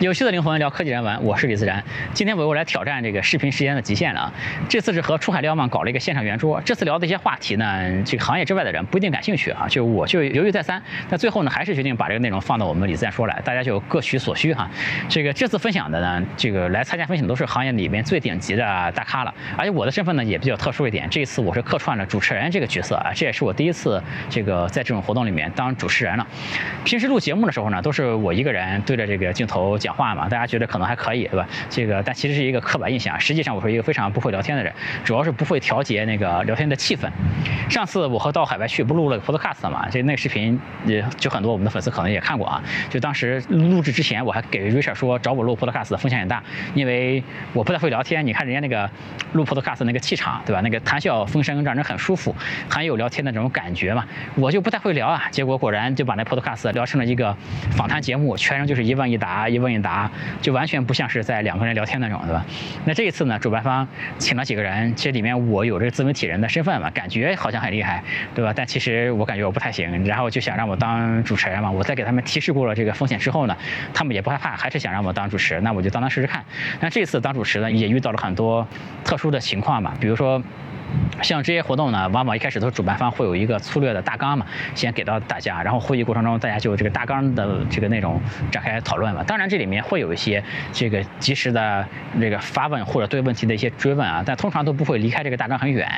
有趣的灵魂聊科技人文，我是李自然。今天我又来挑战这个视频时间的极限了啊！这次是和出海瞭望搞了一个线上圆桌。这次聊的一些话题呢，这个行业之外的人不一定感兴趣啊。就我就犹豫再三，那最后呢，还是决定把这个内容放到我们李自然说来，大家就各取所需哈。这个这次分享的呢，这个来参加分享都是行业里面最顶级的大咖了。而且我的身份呢也比较特殊一点，这一次我是客串了主持人这个角色啊，这也是我第一次这个在这种活动里面当主持人了。平时录节目的时候呢，都是我一个人对着这个镜头讲话嘛，大家觉得。可能还可以，对吧？这个，但其实是一个刻板印象。实际上，我是一个非常不会聊天的人，主要是不会调节那个聊天的气氛。上次我和到海外去，不录了个 podcast 嘛？就那个视频，也就很多我们的粉丝可能也看过啊。就当时录制之前，我还给 Richard 说，找我录 podcast 风险很大，因为我不太会聊天。你看人家那个录 podcast 那个气场，对吧？那个谈笑风生，让人很舒服，很有聊天的这种感觉嘛。我就不太会聊啊。结果果然就把那 podcast 聊成了一个访谈节目，全程就是一问一答，一问一答，就。完全不像是在两个人聊天那种，对吧？那这一次呢，主办方请了几个人，这里面我有这个自媒体人的身份嘛，感觉好像很厉害，对吧？但其实我感觉我不太行，然后就想让我当主持人嘛。我在给他们提示过了这个风险之后呢，他们也不害怕，还是想让我当主持，那我就当当试试看。那这次当主持呢，也遇到了很多特殊的情况嘛，比如说。像这些活动呢，往往一开始都是主办方会有一个粗略的大纲嘛，先给到大家，然后会议过程中大家就这个大纲的这个内容展开讨论嘛。当然这里面会有一些这个及时的这个发问或者对问题的一些追问啊，但通常都不会离开这个大纲很远。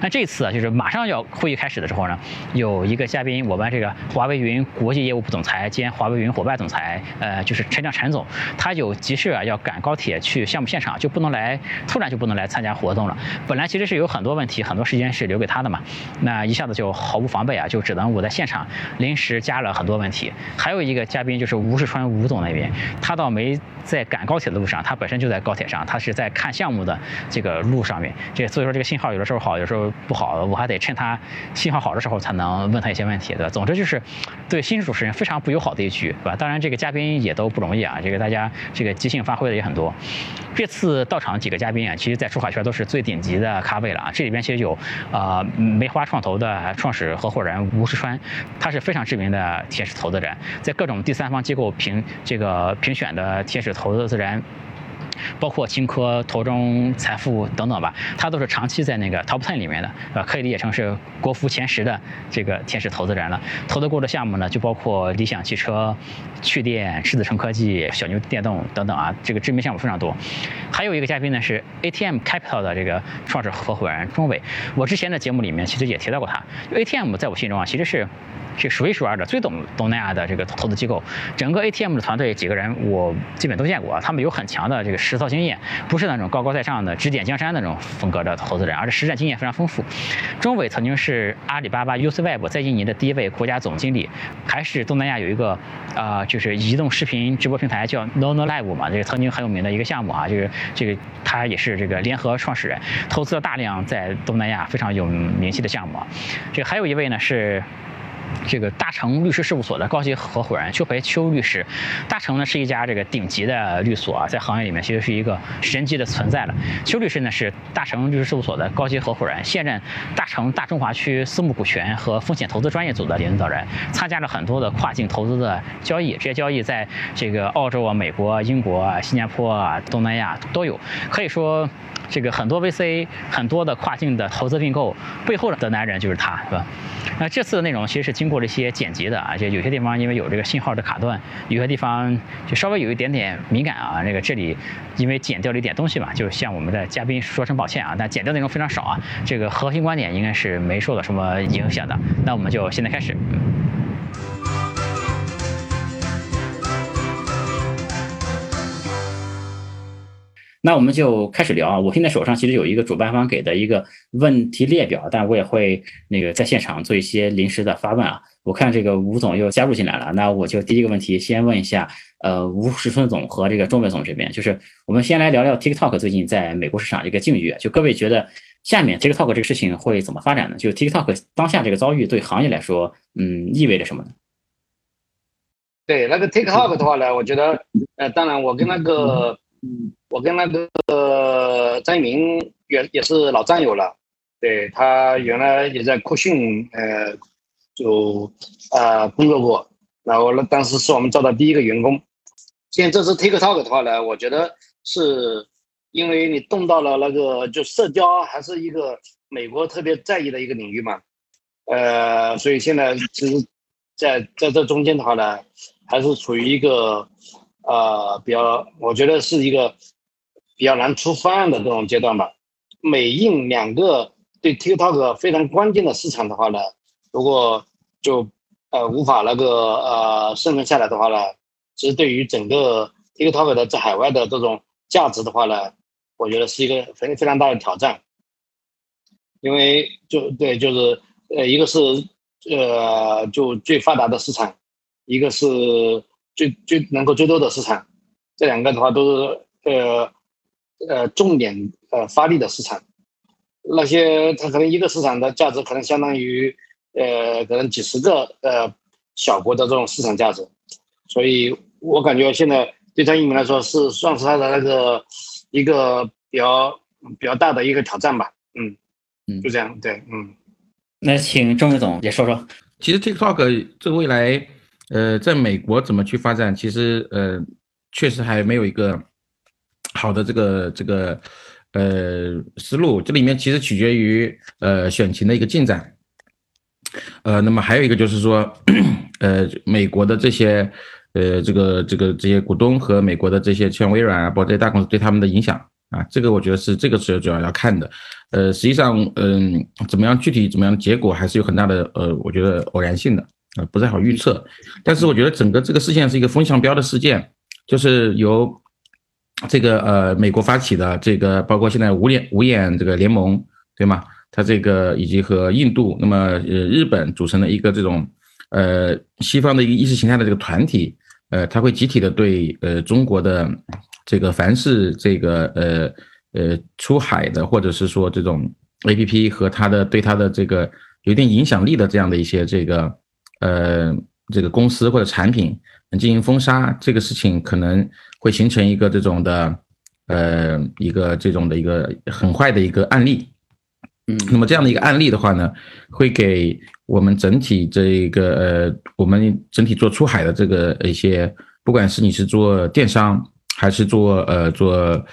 那这次就是马上要会议开始的时候呢，有一个嘉宾，我们这个华为云国际业务部总裁兼华为云伙伴总裁，呃，就是陈亮陈总，他有急事啊要赶高铁去项目现场，就不能来，突然就不能来参加活动了。本来其实是有很多。问题很多时间是留给他的嘛，那一下子就毫无防备啊，就只能我在现场临时加了很多问题。还有一个嘉宾就是吴世川吴总那边，他倒没在赶高铁的路上，他本身就在高铁上，他是在看项目的这个路上面。这所以说这个信号有的时候好，有时候不好，我还得趁他信号好的时候才能问他一些问题，对吧？总之就是对新主持人非常不友好的一局，对吧？当然这个嘉宾也都不容易啊，这个大家这个即兴发挥的也很多。这次到场几个嘉宾啊，其实在出海圈都是最顶级的咖位了啊。这里边其实有啊梅花创投的创始合伙人吴世川，他是非常知名的天使投资人，在各种第三方机构评这个评选的天使投资人。包括青科、投中财富等等吧，他都是长期在那个 top ten 里面的，呃，可以理解成是国服前十的这个天使投资人了。投资过的项目呢，就包括理想汽车、趣电、狮子城科技、小牛电动等等啊，这个知名项目非常多。还有一个嘉宾呢是 ATM Capital 的这个创始合伙人钟伟，我之前的节目里面其实也提到过他。ATM 在我心中啊，其实是。是数一数二的最懂东南亚的这个投资机构，整个 ATM 的团队几个人我基本都见过，他们有很强的这个实操经验，不是那种高高在上的指点江山那种风格的投资人，而是实战经验非常丰富。钟伟曾经是阿里巴巴 UCWeb 在印尼的第一位国家总经理，还是东南亚有一个啊就是移动视频直播平台叫 Nono Live 嘛，这个曾经很有名的一个项目啊，就是这个他也是这个联合创始人，投资了大量在东南亚非常有名气的项目。这还有一位呢是。这个大成律师事务所的高级合伙人邱培邱律师，大成呢是一家这个顶级的律所啊，在行业里面其实是一个神级的存在了。邱律师呢是大成律师事务所的高级合伙人，现任大成大中华区私募股权和风险投资专业组的领导人，参加了很多的跨境投资的交易，这些交易在这个澳洲啊、美国、英国啊、新加坡啊、东南亚都有，可以说。这个很多 VC 很多的跨境的投资并购背后的男人就是他，是吧？那这次的内容其实是经过了一些剪辑的啊，就有些地方因为有这个信号的卡断，有些地方就稍微有一点点敏感啊。那个这里因为剪掉了一点东西嘛，就向我们的嘉宾说声抱歉啊。但剪掉内容非常少啊，这个核心观点应该是没受到什么影响的。那我们就现在开始。那我们就开始聊啊！我现在手上其实有一个主办方给的一个问题列表，但我也会那个在现场做一些临时的发问啊。我看这个吴总又加入进来了，那我就第一个问题先问一下，呃，吴石春总和这个钟伟总这边，就是我们先来聊聊 TikTok 最近在美国市场这个境遇，就各位觉得下面 TikTok 这个事情会怎么发展呢？就 TikTok 当下这个遭遇对行业来说，嗯，意味着什么呢？对那个 TikTok 的话呢，我觉得，呃，当然我跟那个。嗯，我跟那个张一鸣也也是老战友了，对他原来也在酷讯，呃，就啊工作过，然后那当时是我们招的第一个员工，现在这次 TikTok 的话呢，我觉得是因为你动到了那个就社交还是一个美国特别在意的一个领域嘛，呃，所以现在其实在在这中间的话呢，还是处于一个呃比较，我觉得是一个比较难出方案的这种阶段吧。美印两个对 TikTok 非常关键的市场的话呢，如果就呃无法那个呃生存下来的话呢，其实对于整个 TikTok 的在海外的这种价值的话呢，我觉得是一个非非常大的挑战。因为就对，就是呃一个是呃就最发达的市场，一个是最最能够最多的市场，这两个的话都是呃呃重点呃发力的市场。那些它可能一个市场的价值可能相当于。呃，可能几十个呃小国的这种市场价值，所以我感觉现在对张一鸣来说是算是他的那个一个比较比较大的一个挑战吧。嗯嗯，就这样，对，嗯。那请郑伟总也说说，其实 TikTok 这未来呃在美国怎么去发展，其实呃确实还没有一个好的这个这个呃思路，这里面其实取决于呃选情的一个进展。呃，那么还有一个就是说，呃，美国的这些，呃，这个这个这些股东和美国的这些像微软啊，包括这些大公司对他们的影响啊，这个我觉得是这个是主要要看的。呃，实际上，嗯，怎么样具体怎么样结果还是有很大的呃，我觉得偶然性的啊，不太好预测。但是我觉得整个这个事件是一个风向标的事件，就是由这个呃美国发起的这个，包括现在五眼五眼这个联盟，对吗？它这个以及和印度，那么呃日本组成的一个这种呃西方的一个意识形态的这个团体，呃，它会集体的对呃中国的这个凡是这个呃呃出海的或者是说这种 A P P 和它的对它的这个有点影响力的这样的一些这个呃这个公司或者产品进行封杀，这个事情可能会形成一个这种的呃一个这种的一个很坏的一个案例。嗯，那么这样的一个案例的话呢，会给我们整体这一个呃，我们整体做出海的这个一些，不管是你是做电商，还是做呃做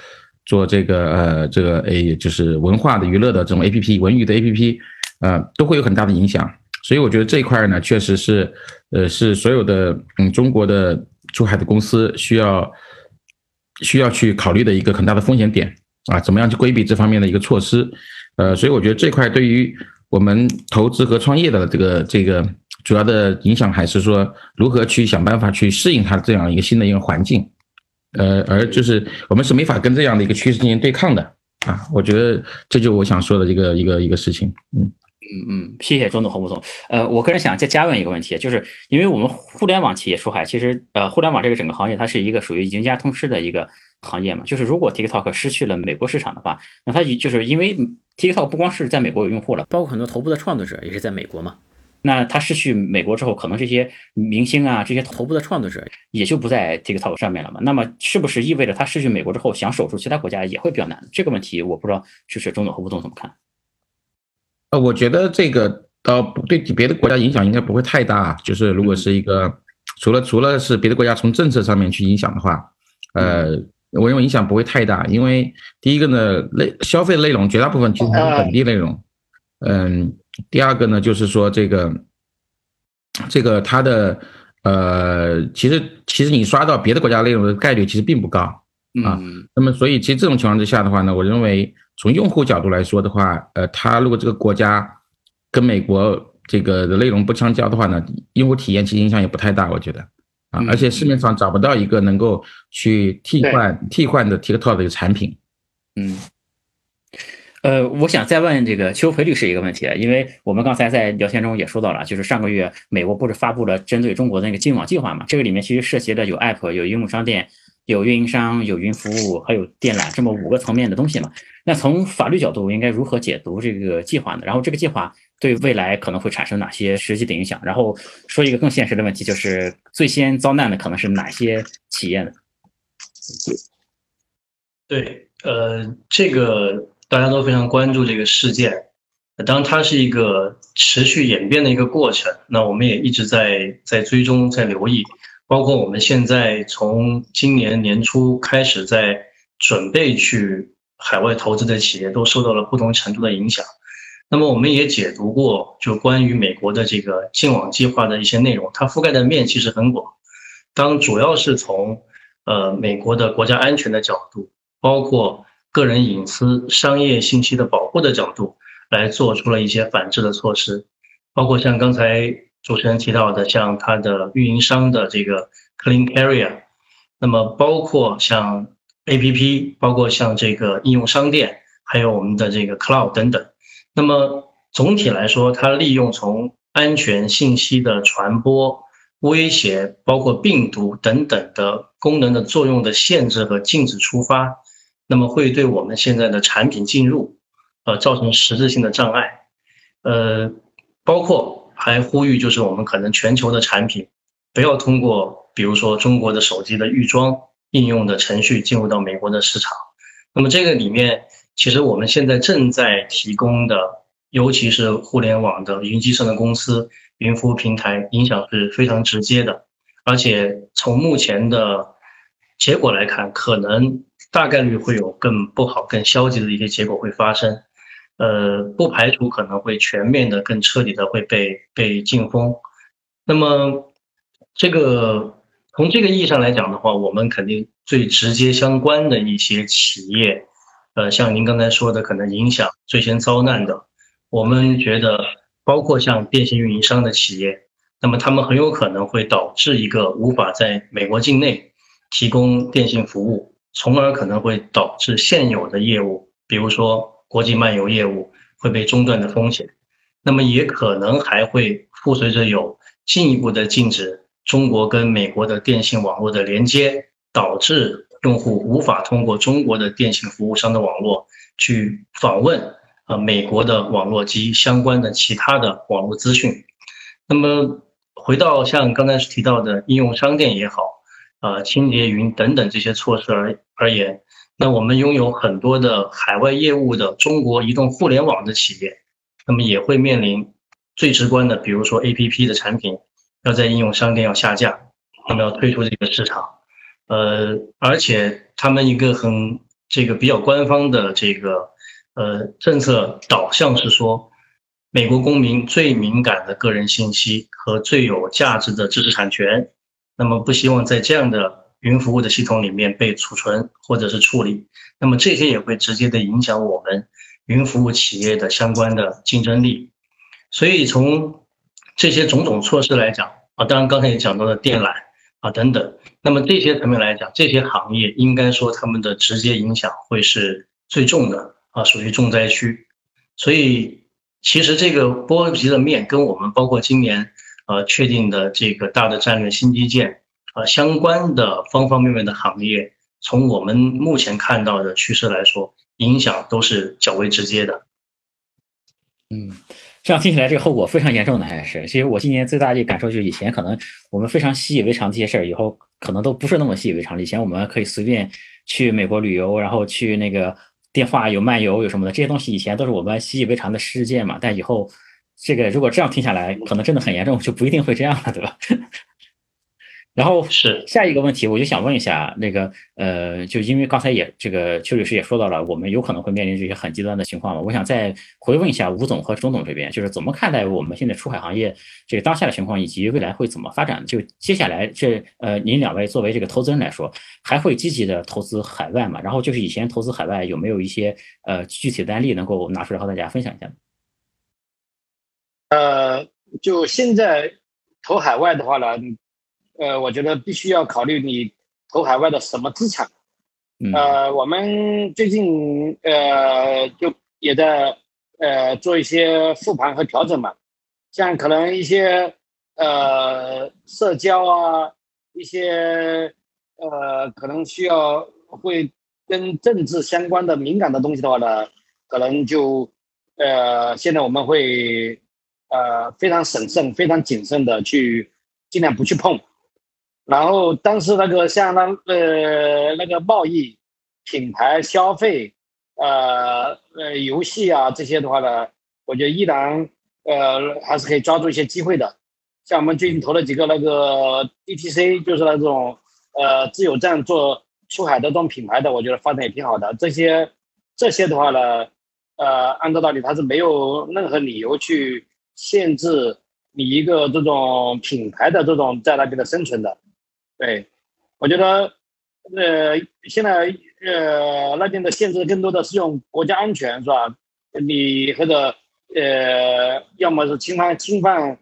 做这个呃这个诶，就是文化的娱乐的这种 A P P 文娱的 A P P，呃，都会有很大的影响。所以我觉得这一块呢，确实是呃是所有的嗯中国的出海的公司需要需要去考虑的一个很大的风险点啊，怎么样去规避这方面的一个措施。呃，所以我觉得这块对于我们投资和创业的这个这个主要的影响，还是说如何去想办法去适应它这样一个新的一个环境，呃，而就是我们是没法跟这样的一个趋势进行对抗的啊。我觉得这就我想说的一个一个一个事情。嗯嗯嗯，谢谢钟总和吴总。呃，我个人想再加问一个问题，就是因为我们互联网企业出海，其实呃，互联网这个整个行业它是一个属于赢家通吃的一个。行业嘛，就是如果 TikTok 失去了美国市场的话，那它就是因为 TikTok 不光是在美国有用户了，包括很多头部的创作者也是在美国嘛。那它失去美国之后，可能这些明星啊，这些头部的创作者也就不在 TikTok 上面了嘛。那么是不是意味着它失去美国之后，想守住其他国家也会比较难？这个问题我不知道，就是钟总和吴总怎么看？呃，我觉得这个呃对别的国家影响应该不会太大。就是如果是一个除了除了是别的国家从政策上面去影响的话，呃。我认为影响不会太大，因为第一个呢，内消费内容绝大部分其实是本地内容，嗯，第二个呢，就是说这个，这个它的呃，其实其实你刷到别的国家内容的概率其实并不高啊。那么所以其实这种情况之下的话呢，我认为从用户角度来说的话，呃，它如果这个国家跟美国这个的内容不相交的话呢，用户体验其实影响也不太大，我觉得。啊，而且市面上找不到一个能够去替换替换的 TikTok 的一个产品。嗯，呃，我想再问这个邱培律师一个问题，因为我们刚才在聊天中也说到了，就是上个月美国不是发布了针对中国的那个禁网计划嘛？这个里面其实涉及的有 App、有应用商店、有运营商、有云服务，还有电缆这么五个层面的东西嘛？那从法律角度应该如何解读这个计划呢？然后这个计划？对未来可能会产生哪些实际的影响？然后说一个更现实的问题，就是最先遭难的可能是哪些企业呢？对，呃，这个大家都非常关注这个事件。当它是一个持续演变的一个过程，那我们也一直在在追踪、在留意。包括我们现在从今年年初开始在准备去海外投资的企业，都受到了不同程度的影响。那么我们也解读过，就关于美国的这个净网计划的一些内容，它覆盖的面其实很广。当主要是从呃美国的国家安全的角度，包括个人隐私、商业信息的保护的角度，来做出了一些反制的措施，包括像刚才主持人提到的，像它的运营商的这个 Clean Carrier，那么包括像 APP，包括像这个应用商店，还有我们的这个 Cloud 等等。那么总体来说，它利用从安全信息的传播、威胁，包括病毒等等的功能的作用的限制和禁止出发，那么会对我们现在的产品进入，呃，造成实质性的障碍。呃，包括还呼吁，就是我们可能全球的产品不要通过，比如说中国的手机的预装应用的程序进入到美国的市场。那么这个里面。其实我们现在正在提供的，尤其是互联网的云计算的公司、云服务平台，影响是非常直接的。而且从目前的结果来看，可能大概率会有更不好、更消极的一些结果会发生。呃，不排除可能会全面的、更彻底的会被被禁封。那么，这个从这个意义上来讲的话，我们肯定最直接相关的一些企业。呃，像您刚才说的，可能影响最先遭难的，我们觉得包括像电信运营商的企业，那么他们很有可能会导致一个无法在美国境内提供电信服务，从而可能会导致现有的业务，比如说国际漫游业务会被中断的风险。那么也可能还会附随着有进一步的禁止中国跟美国的电信网络的连接，导致。用户无法通过中国的电信服务商的网络去访问呃美国的网络及相关的其他的网络资讯。那么回到像刚才提到的应用商店也好，呃清洁云等等这些措施而而言，那我们拥有很多的海外业务的中国移动互联网的企业，那么也会面临最直观的，比如说 A P P 的产品要在应用商店要下架，那么要退出这个市场。呃，而且他们一个很这个比较官方的这个呃政策导向是说，美国公民最敏感的个人信息和最有价值的知识产权，那么不希望在这样的云服务的系统里面被储存或者是处理，那么这些也会直接的影响我们云服务企业的相关的竞争力。所以从这些种种措施来讲啊，当然刚才也讲到了电缆。啊，等等，那么这些层面来讲，这些行业应该说他们的直接影响会是最重的啊，属于重灾区。所以，其实这个波及的面跟我们包括今年呃确定的这个大的战略新基建啊相关的方方面面的行业，从我们目前看到的趋势来说，影响都是较为直接的。嗯。这样听起来，这个后果非常严重的还是。其实我今年最大的感受就是，以前可能我们非常习以为常这些事儿，以后可能都不是那么习以为常。以前我们可以随便去美国旅游，然后去那个电话有漫游有什么的，这些东西以前都是我们习以为常的事件嘛。但以后这个如果这样听下来，可能真的很严重，就不一定会这样了，对吧？然后是下一个问题，我就想问一下那个呃，就因为刚才也这个邱律师也说到了，我们有可能会面临这些很极端的情况嘛。我想再回问一下吴总和钟总这边，就是怎么看待我们现在出海行业这个当下的情况，以及未来会怎么发展？就接下来这呃，您两位作为这个投资人来说，还会积极的投资海外吗？然后就是以前投资海外有没有一些呃具体的案例能够拿出来和大家分享一下？呃，就现在投海外的话呢？呃，我觉得必须要考虑你投海外的什么资产。呃，我们最近呃就也在呃做一些复盘和调整嘛，像可能一些呃社交啊，一些呃可能需要会跟政治相关的敏感的东西的话呢，可能就呃现在我们会呃非常审慎、非常谨慎的去尽量不去碰。然后，但是那个像那呃那个贸易、品牌、消费，呃呃游戏啊这些的话呢，我觉得依然呃还是可以抓住一些机会的。像我们最近投了几个那个 DTC，就是那种呃自有站做出海的这种品牌的，我觉得发展也挺好的。这些这些的话呢，呃，按照道理它是没有任何理由去限制你一个这种品牌的这种在那边的生存的。对，我觉得呃现在呃那边的限制更多的是用国家安全是吧？你或者呃要么是侵犯侵犯。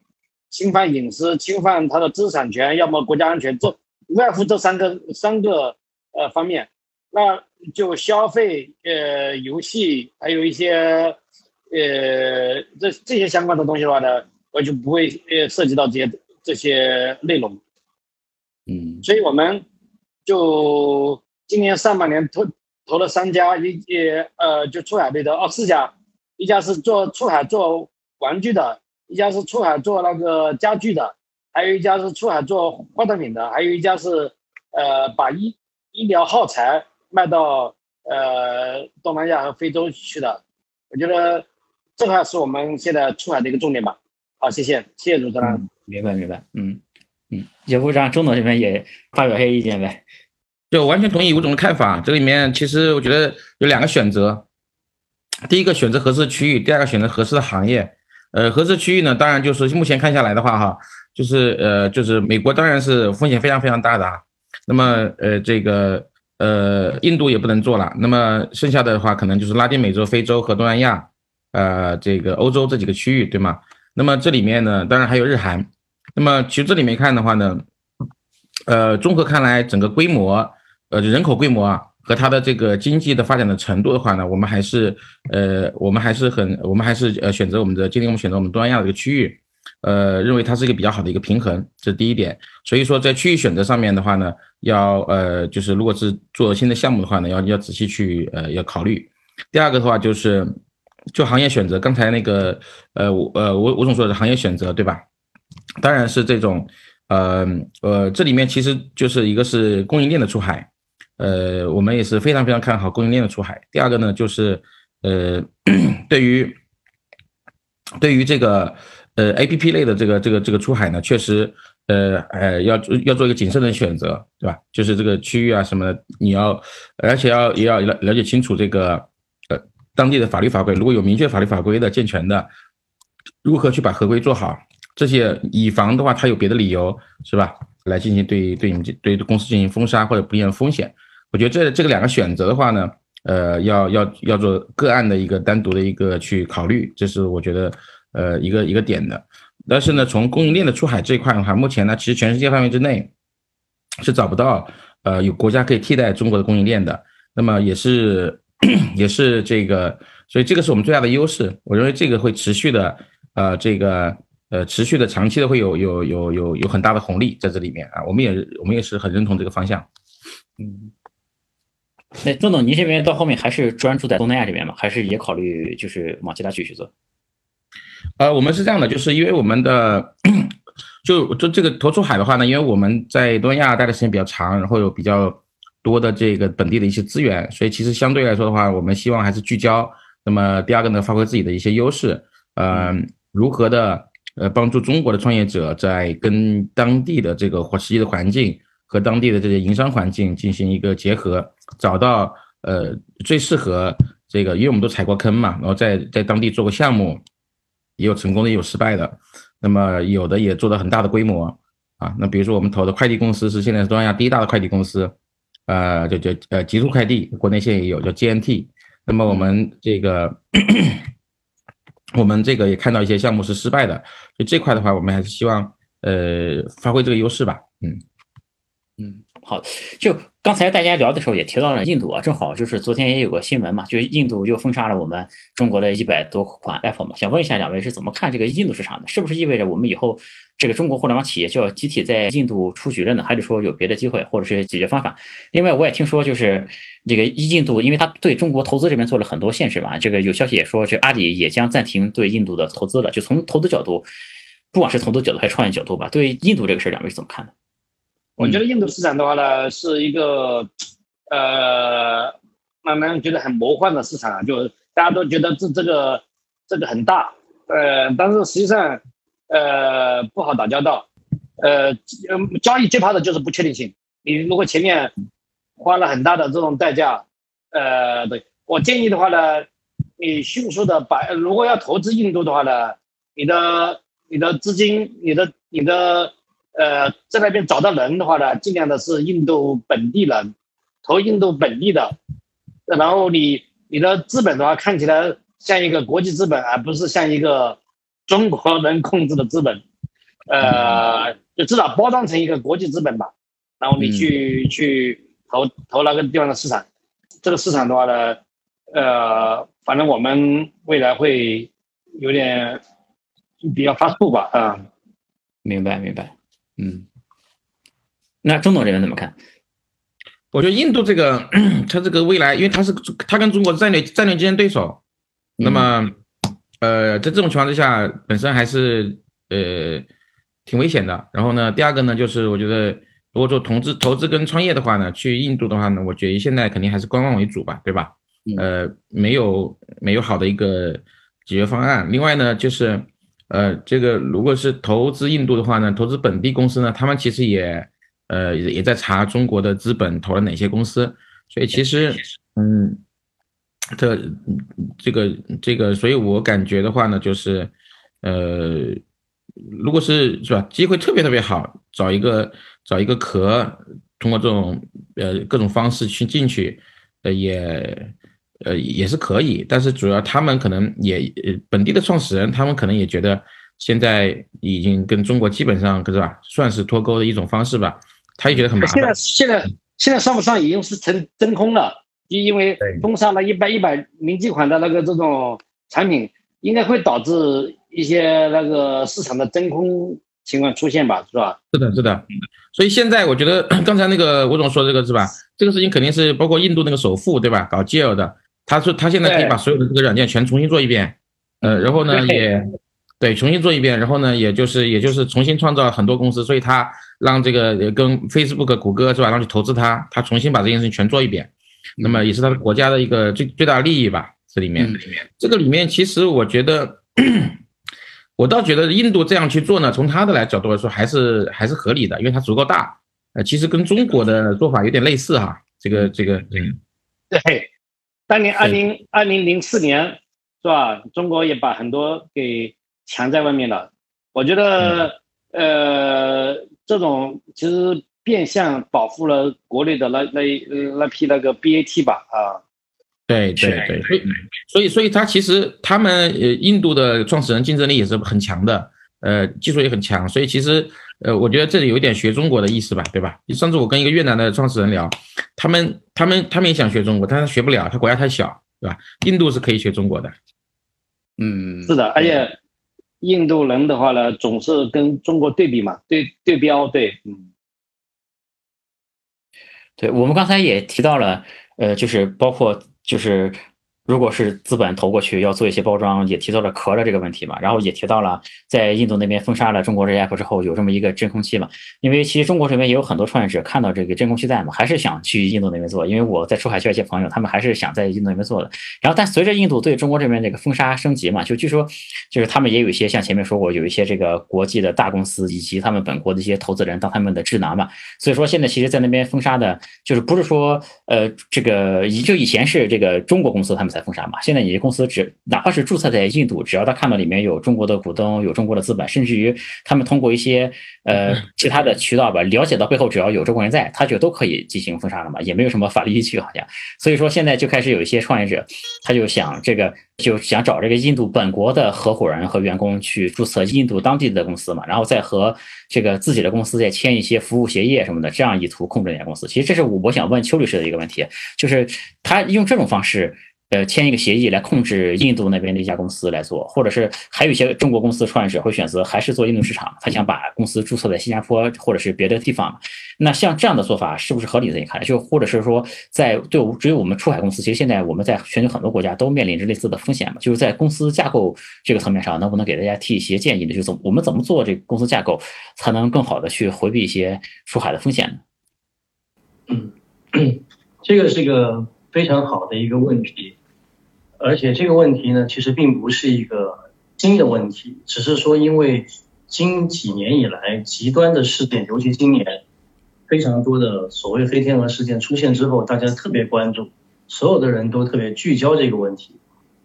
侵犯隐私、侵犯他的知识产权，要么国家安全，这无外乎这三个三个呃方面。那就消费、呃游戏，还有一些呃这这些相关的东西的话呢，我就不会呃涉及到这些这些内容。嗯，所以我们就今年上半年投投了三家，一呃呃就出海类的哦四家，一家是做出海做玩具的。一家是出海做那个家具的，还有一家是出海做化妆品的，还有一家是呃把医医疗耗材卖到呃东南亚和非洲去的。我觉得这块是我们现在出海的一个重点吧。好，谢谢，谢谢主持人。明白，明白。嗯嗯，嗯也会让钟总这边也发表一些意见呗。就完全同意吴总的看法。这里面其实我觉得有两个选择，第一个选择合适的区域，第二个选择合适的行业。呃，合适区域呢，当然就是目前看下来的话，哈，就是呃，就是美国当然是风险非常非常大的啊。那么呃，这个呃，印度也不能做了。那么剩下的话，可能就是拉丁美洲、非洲和东南亚，呃，这个欧洲这几个区域，对吗？那么这里面呢，当然还有日韩。那么其实这里面看的话呢，呃，综合看来，整个规模，呃，人口规模啊。和它的这个经济的发展的程度的话呢，我们还是呃，我们还是很，我们还是呃选择我们的今天我们选择我们东南亚的一个区域，呃，认为它是一个比较好的一个平衡，这是第一点。所以说在区域选择上面的话呢，要呃就是如果是做新的项目的话呢，要要仔细去呃要考虑。第二个的话就是就行业选择，刚才那个呃呃吴吴总说的行业选择对吧？当然是这种呃呃这里面其实就是一个是供应链的出海。呃，我们也是非常非常看好供应链的出海。第二个呢，就是呃，对于对于这个呃 A P P 类的这个这个这个出海呢，确实呃呃要要做一个谨慎的选择，对吧？就是这个区域啊什么的，你要而且要也要了了解清楚这个呃当地的法律法规，如果有明确法律法规的健全的，如何去把合规做好，这些以防的话，他有别的理由是吧？来进行对对你们对公司进行封杀或者不一样的风险。我觉得这这个两个选择的话呢，呃，要要要做个案的一个单独的一个去考虑，这是我觉得呃一个一个点的。但是呢，从供应链的出海这一块的话，目前呢，其实全世界范围之内是找不到呃有国家可以替代中国的供应链的。那么也是 也是这个，所以这个是我们最大的优势。我认为这个会持续的呃这个呃持续的长期的会有有有有有很大的红利在这里面啊。我们也我们也是很认同这个方向，嗯。那郑总，您这边到后面还是专注在东南亚这边吗？还是也考虑就是往其他区去做？呃，我们是这样的，就是因为我们的就就这个投出海的话呢，因为我们在东南亚待的时间比较长，然后有比较多的这个本地的一些资源，所以其实相对来说的话，我们希望还是聚焦。那么第二个呢，发挥自己的一些优势，呃，如何的呃帮助中国的创业者在跟当地的这个或实际的环境和当地的这些营商环境进行一个结合。找到呃最适合这个，因为我们都踩过坑嘛，然后在在当地做过项目，也有成功的，也有失败的，那么有的也做到很大的规模啊。那比如说我们投的快递公司是现在是东南亚第一大的快递公司，呃，就叫呃极速快递，国内现在也有叫 GNT。那么我们这个我们这个也看到一些项目是失败的，所以这块的话，我们还是希望呃发挥这个优势吧，嗯嗯。好，就刚才大家聊的时候也提到了印度啊，正好就是昨天也有个新闻嘛，就是印度又封杀了我们中国的一百多款 Apple 嘛，想问一下两位是怎么看这个印度市场的？是不是意味着我们以后这个中国互联网企业就要集体在印度出局了呢？还是说有别的机会或者是解决方法？另外我也听说就是这个印度，因为他对中国投资这边做了很多限制嘛，这个有消息也说这阿里也将暂停对印度的投资了。就从投资角度，不管是投资角度还是创业角度吧，对印度这个事儿两位是怎么看的？我觉得印度市场的话呢，是一个呃，慢慢觉得很魔幻的市场，就大家都觉得这这个这个很大，呃，但是实际上呃不好打交道，呃交易最怕的就是不确定性。你如果前面花了很大的这种代价，呃，对我建议的话呢，你迅速的把如果要投资印度的话呢，你的你的资金，你的你的呃在那边找到人的话呢，尽量的是印度本地人，投印度本地的，然后你你的资本的话看起来像一个国际资本，而不是像一个中国人控制的资本，呃，就至少包装成一个国际资本吧。然后你去去投投那个地方的市场，这个市场的话呢，呃，反正我们未来会有点比较发怵吧，啊，明白明白，嗯，那中东这边怎么看？我觉得印度这个，它这个未来，因为它是它跟中国战略战略竞争对手，那么，呃，在这种情况之下，本身还是呃挺危险的。然后呢，第二个呢，就是我觉得如果做投资投资跟创业的话呢，去印度的话呢，我觉得现在肯定还是观望为主吧，对吧？呃，没有没有好的一个解决方案。另外呢，就是呃，这个如果是投资印度的话呢，投资本地公司呢，他们其实也。呃，也也在查中国的资本投了哪些公司，所以其实，嗯，这这个这个，所以我感觉的话呢，就是，呃，如果是是吧，机会特别特别好，找一个找一个壳，通过这种呃各种方式去进去，呃也呃也是可以，但是主要他们可能也本地的创始人，他们可能也觉得现在已经跟中国基本上是吧，算是脱钩的一种方式吧。他也觉得很麻烦。现在现在现在上不上已经是成真空了，就因为封杀了一百一百零几款的那个这种产品，应该会导致一些那个市场的真空情况出现吧，是吧？是的，是的。所以现在我觉得 刚才那个吴总说这个是吧？这个事情肯定是包括印度那个首富对吧？搞 GL 的，他说他现在可以把所有的这个软件全重新做一遍，呃，然后呢也。对，重新做一遍，然后呢，也就是也就是重新创造很多公司，所以他让这个跟 Facebook、谷歌是吧，让去投资他，他重新把这件事情全做一遍，那么也是他的国家的一个最最大利益吧。这里面，这个里面其实我觉得，我倒觉得印度这样去做呢，从他的来角度来说，还是还是合理的，因为它足够大。呃，其实跟中国的做法有点类似哈，这个这个。嗯，对，当年二零二零零四年是吧，中国也把很多给。强在外面了，我觉得，呃，这种其实变相保护了国内的那那那批那个 BAT 吧，啊，对对对，所以所以所以他其实他们呃印度的创始人竞争力也是很强的，呃，技术也很强，所以其实呃我觉得这里有一点学中国的意思吧，对吧？上次我跟一个越南的创始人聊，他们他们他们也想学中国，但是学不了，他国家太小，对吧？印度是可以学中国的，嗯，是的，而且。印度人的话呢，总是跟中国对比嘛，对对标，对，嗯，对我们刚才也提到了，呃，就是包括就是。如果是资本投过去要做一些包装，也提到了壳的这个问题嘛，然后也提到了在印度那边封杀了中国这 app 之后有这么一个真空期嘛，因为其实中国这边也有很多创业者看到这个真空期在嘛，还是想去印度那边做，因为我在出海区一些朋友，他们还是想在印度那边做的。然后但随着印度对中国这边这个封杀升级嘛，就据说就是他们也有一些像前面说过，有一些这个国际的大公司以及他们本国的一些投资人当他们的智囊嘛，所以说现在其实在那边封杀的，就是不是说呃这个以就以前是这个中国公司他们才。封杀嘛？现在你的公司只哪怕是注册在印度，只要他看到里面有中国的股东、有中国的资本，甚至于他们通过一些呃其他的渠道吧，了解到背后只要有中国人在，他就都可以进行封杀了嘛，也没有什么法律依据好像。所以说现在就开始有一些创业者，他就想这个就想找这个印度本国的合伙人和员工去注册印度当地的公司嘛，然后再和这个自己的公司再签一些服务协议什么的，这样以图控制那家公司。其实这是我想问邱律师的一个问题，就是他用这种方式。呃，签一个协议来控制印度那边的一家公司来做，或者是还有一些中国公司创业者会选择还是做印度市场，他想把公司注册在新加坡或者是别的地方。那像这样的做法是不是合理？在你看来，就或者是说，在对只有我们出海公司，其实现在我们在全球很多国家都面临着类似的风险嘛？就是在公司架构这个层面上，能不能给大家提一些建议呢？就怎我们怎么做这个公司架构，才能更好的去回避一些出海的风险呢？嗯，这个是个非常好的一个问题。而且这个问题呢，其实并不是一个新的问题，只是说因为近几年以来极端的事件，尤其今年非常多的所谓黑天鹅事件出现之后，大家特别关注，所有的人都特别聚焦这个问题。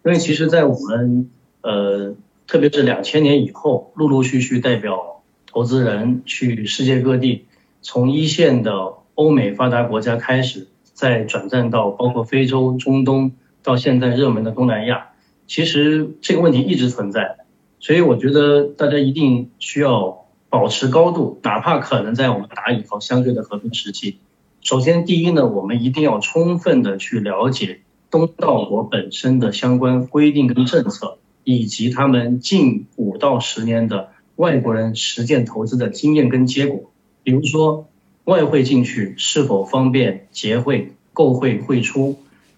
因为其实，在我们呃，特别是两千年以后，陆陆续续代表投资人去世界各地，从一线的欧美发达国家开始，再转战到包括非洲、中东，到现在热门的东南亚。其实这个问题一直存在，所以我觉得大家一定需要保持高度，哪怕可能在我们打以后相对的和平时期。首先，第一呢，我们一定要充分的去了解东道国本身的相关规定跟政策，以及他们近五到十年的外国人实践投资的经验跟结果。比如说，外汇进去是否方便结汇、购汇、汇出，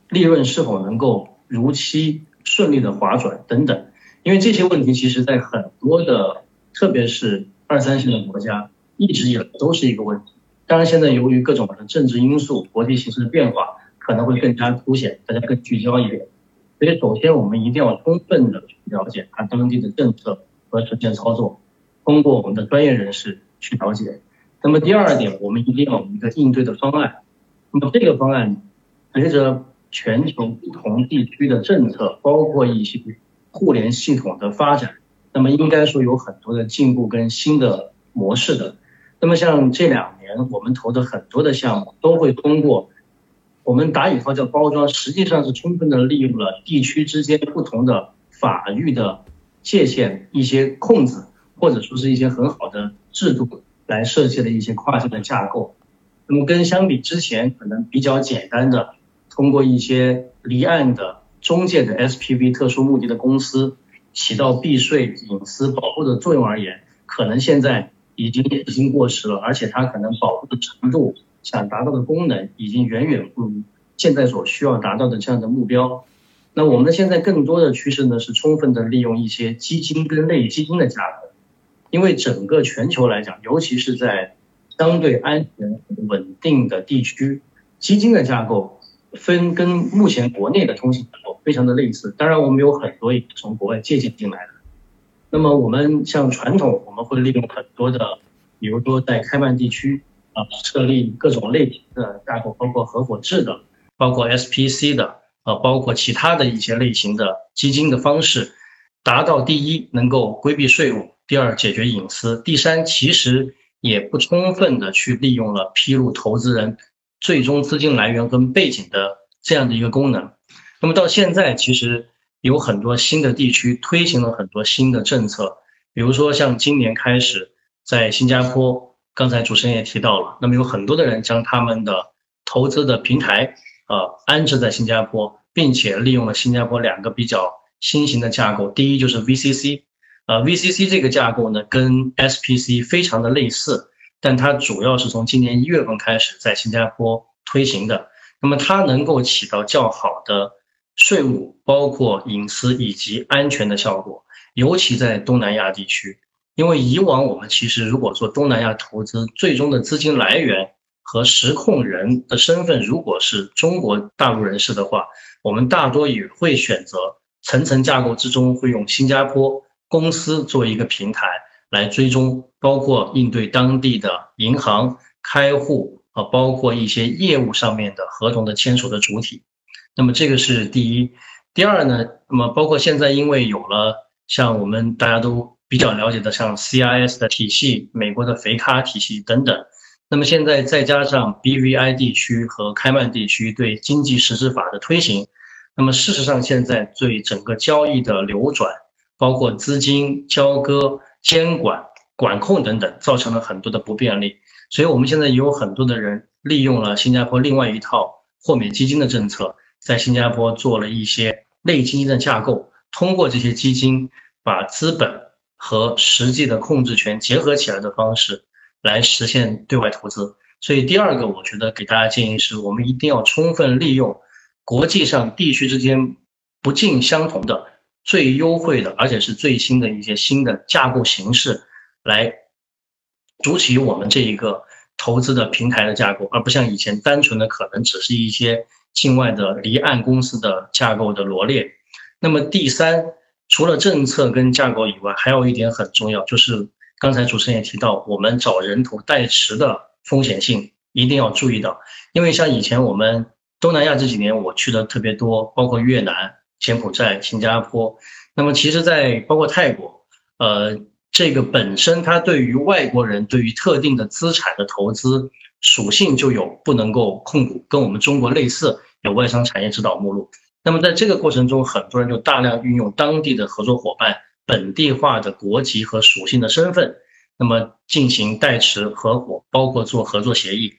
利润是否能够如期。顺利的划转等等，因为这些问题其实在很多的，特别是二三线的国家，一直以来都是一个问题。当然，现在由于各种的政治因素、国际形势的变化，可能会更加凸显，大家更聚焦一点。所以，首先我们一定要充分的去了解它当地的政策和实践操作，通过我们的专业人士去了解。那么第二点，我们一定要有一个应对的方案。那么这个方案随着。全球不同地区的政策，包括一些互联系统的发展，那么应该说有很多的进步跟新的模式的。那么像这两年我们投的很多的项目，都会通过我们打引号叫包装，实际上是充分的利用了地区之间不同的法律的界限、一些控制，或者说是一些很好的制度来设计的一些跨境的架构。那么跟相比之前可能比较简单的。通过一些离岸的中介的 SPV 特殊目的的公司，起到避税、隐私保护的作用而言，可能现在已经已经过时了，而且它可能保护的程度、想达到的功能，已经远远不如现在所需要达到的这样的目标。那我们现在更多的趋势呢，是充分的利用一些基金跟类基金的价格，因为整个全球来讲，尤其是在相对安全稳定的地区，基金的架构。分跟目前国内的通信架构非常的类似，当然我们有很多也是从国外借鉴进来的。那么我们像传统，我们会利用很多的，比如说在开曼地区啊设立各种类型的架构，包括合伙制的，包括 SPC 的，啊包括其他的一些类型的基金的方式，达到第一能够规避税务，第二解决隐私，第三其实也不充分的去利用了披露投资人。最终资金来源跟背景的这样的一个功能，那么到现在其实有很多新的地区推行了很多新的政策，比如说像今年开始在新加坡，刚才主持人也提到了，那么有很多的人将他们的投资的平台呃安置在新加坡，并且利用了新加坡两个比较新型的架构，第一就是 VCC，呃 VCC 这个架构呢跟 SPC 非常的类似。但它主要是从今年一月份开始在新加坡推行的，那么它能够起到较好的税务、包括隐私以及安全的效果，尤其在东南亚地区。因为以往我们其实如果说东南亚投资最终的资金来源和实控人的身份如果是中国大陆人士的话，我们大多也会选择层层架构之中会用新加坡公司作为一个平台。来追踪，包括应对当地的银行开户啊，包括一些业务上面的合同的签署的主体。那么这个是第一。第二呢，那么包括现在因为有了像我们大家都比较了解的像 CIS 的体系、美国的肥咖体系等等。那么现在再加上 BVI 地区和开曼地区对经济实质法的推行，那么事实上现在对整个交易的流转，包括资金交割。监管、管控等等，造成了很多的不便利。所以，我们现在也有很多的人利用了新加坡另外一套豁免基金的政策，在新加坡做了一些类基金的架构，通过这些基金把资本和实际的控制权结合起来的方式，来实现对外投资。所以，第二个，我觉得给大家建议是，我们一定要充分利用国际上地区之间不尽相同的。最优惠的，而且是最新的一些新的架构形式，来主起我们这一个投资的平台的架构，而不像以前单纯的可能只是一些境外的离岸公司的架构的罗列。那么第三，除了政策跟架构以外，还有一点很重要，就是刚才主持人也提到，我们找人头代持的风险性一定要注意到，因为像以前我们东南亚这几年我去的特别多，包括越南、柬埔寨、新加坡，那么其实，在包括泰国，呃，这个本身它对于外国人对于特定的资产的投资属性就有不能够控股，跟我们中国类似，有外商产业指导目录。那么在这个过程中，很多人就大量运用当地的合作伙伴本地化的国籍和属性的身份，那么进行代持合伙，包括做合作协议。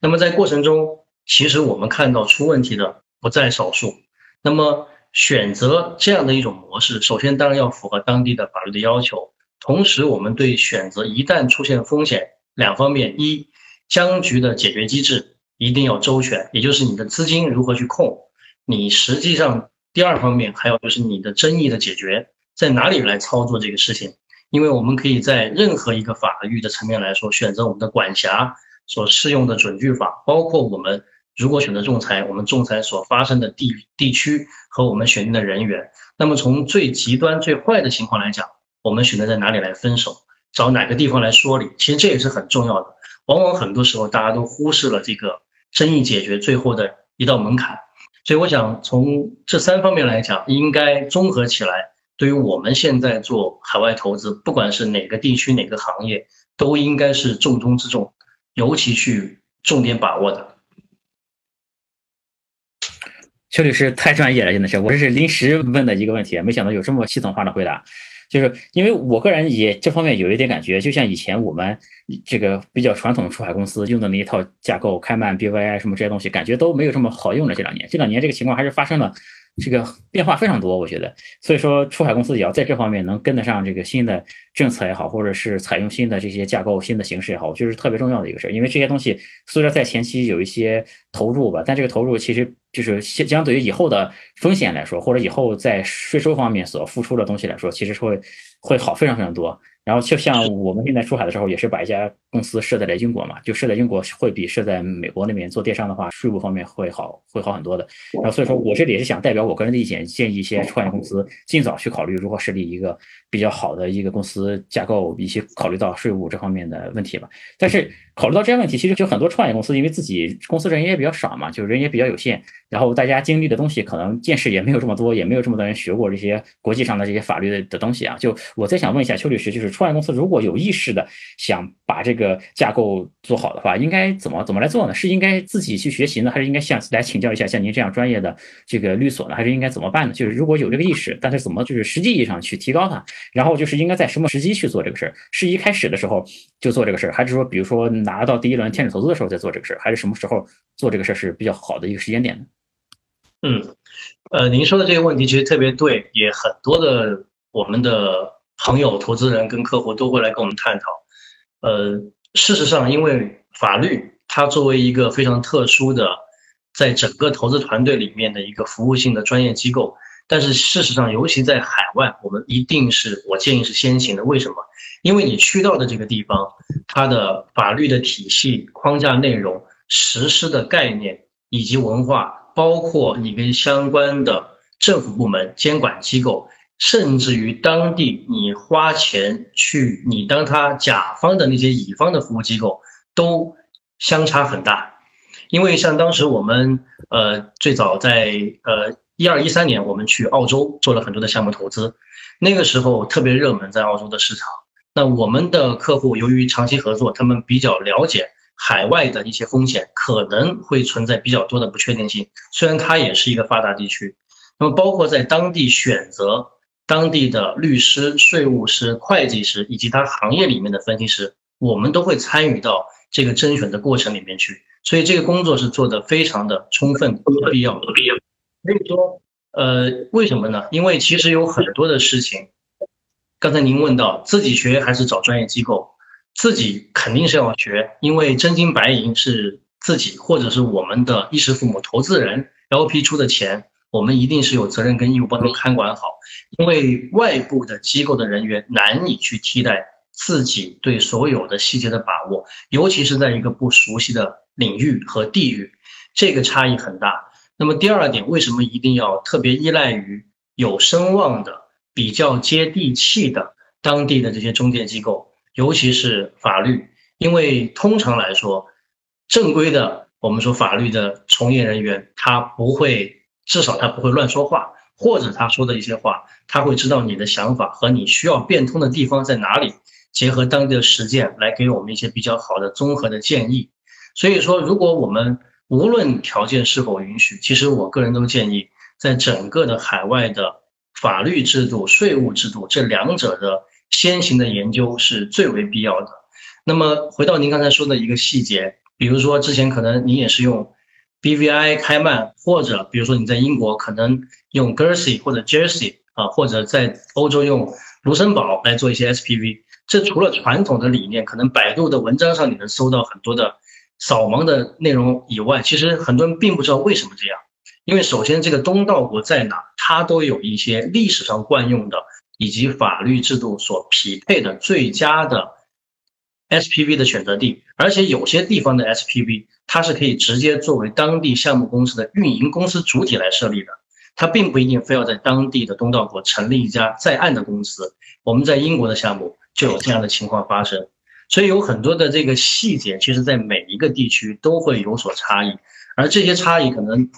那么在过程中，其实我们看到出问题的不在少数。那么选择这样的一种模式，首先当然要符合当地的法律的要求，同时我们对选择一旦出现风险两方面：一，僵局的解决机制一定要周全，也就是你的资金如何去控。你实际上第二方面还有就是你的争议的解决在哪里来操作这个事情，因为我们可以在任何一个法律的层面来说选择我们的管辖所适用的准据法，包括我们如果选择仲裁，我们仲裁所发生的地地区和我们选定的人员。那么从最极端最坏的情况来讲，我们选择在哪里来分手，找哪个地方来说理，其实这也是很重要的。往往很多时候大家都忽视了这个争议解决最后的一道门槛。所以我想从这三方面来讲，应该综合起来，对于我们现在做海外投资，不管是哪个地区、哪个行业，都应该是重中之重，尤其去重点把握的。邱律师太专业了，真的是，我这是临时问的一个问题，没想到有这么系统化的回答。就是因为我个人也这方面有一点感觉，就像以前我们这个比较传统的出海公司用的那一套架构，开曼、BVI 什么这些东西，感觉都没有这么好用了。这两年，这两年这个情况还是发生了。这个变化非常多，我觉得，所以说出海公司也要在这方面能跟得上这个新的政策也好，或者是采用新的这些架构、新的形式也好，我觉得是特别重要的一个事儿。因为这些东西虽然在前期有一些投入吧，但这个投入其实就是相相对于以后的风险来说，或者以后在税收方面所付出的东西来说，其实会会好非常非常多。然后就像我们现在出海的时候，也是把一家公司设在了英国嘛，就设在英国会比设在美国那边做电商的话，税务方面会好，会好很多的。然后所以说我这里也是想代表我个人的意见，建议一些创业公司尽早去考虑如何设立一个比较好的一个公司架构，以及考虑到税务这方面的问题吧。但是考虑到这些问题，其实就很多创业公司因为自己公司人也比较少嘛，就人也比较有限，然后大家经历的东西可能见识也没有这么多，也没有这么多人学过这些国际上的这些法律的的东西啊。就我再想问一下邱律师，就是创业公司如果有意识的想把这个架构做好的话，应该怎么怎么来做呢？是应该自己去学习呢，还是应该向来请教一下像您这样专业的这个律所呢？还是应该怎么办呢？就是如果有这个意识，但是怎么就是实际意义上去提高它？然后就是应该在什么时机去做这个事儿？是一开始的时候就做这个事儿，还是说比如说拿到第一轮天使投资的时候再做这个事儿，还是什么时候做这个事儿是比较好的一个时间点呢？嗯，呃，您说的这个问题其实特别对，也很多的我们的。朋友、投资人跟客户都会来跟我们探讨。呃，事实上，因为法律它作为一个非常特殊的，在整个投资团队里面的一个服务性的专业机构，但是事实上，尤其在海外，我们一定是我建议是先行的。为什么？因为你去到的这个地方，它的法律的体系、框架内容、实施的概念以及文化，包括你跟相关的政府部门、监管机构。甚至于当地，你花钱去你当他甲方的那些乙方的服务机构，都相差很大。因为像当时我们呃最早在呃一二一三年，我们去澳洲做了很多的项目投资，那个时候特别热门在澳洲的市场。那我们的客户由于长期合作，他们比较了解海外的一些风险，可能会存在比较多的不确定性。虽然它也是一个发达地区，那么包括在当地选择。当地的律师、税务师、会计师以及他行业里面的分析师，我们都会参与到这个甄选的过程里面去，所以这个工作是做的非常的充分和必要。所以说，呃，为什么呢？因为其实有很多的事情，刚才您问到自己学还是找专业机构，自己肯定是要学，因为真金白银是自己或者是我们的衣食父母、投资人 LP 出的钱。我们一定是有责任跟义务帮他们看管好，因为外部的机构的人员难以去替代自己对所有的细节的把握，尤其是在一个不熟悉的领域和地域，这个差异很大。那么第二点，为什么一定要特别依赖于有声望的、比较接地气的当地的这些中介机构？尤其是法律，因为通常来说，正规的我们说法律的从业人员，他不会，至少他不会乱说话，或者他说的一些话，他会知道你的想法和你需要变通的地方在哪里，结合当地的实践来给我们一些比较好的综合的建议。所以说，如果我们无论条件是否允许，其实我个人都建议，在整个的海外的法律制度、税务制度这两者的先行的研究是最为必要的。那么回到您刚才说的一个细节，比如说之前可能您也是用 BVI 开曼，或者比如说你在英国可能用 Jersey 或者 Jersey 啊，或者在欧洲用卢森堡来做一些 SPV。这除了传统的理念，可能百度的文章上你能搜到很多的。扫盲的内容以外，其实很多人并不知道为什么这样。因为首先，这个东道国在哪，它都有一些历史上惯用的以及法律制度所匹配的最佳的 SPV 的选择地，而且有些地方的 SPV 它是可以直接作为当地项目公司的运营公司主体来设立的，它并不一定非要在当地的东道国成立一家在岸的公司。我们在英国的项目就有这样的情况发生。所以有很多的这个细节，其实在每一个地区都会有所差异，而这些差异可能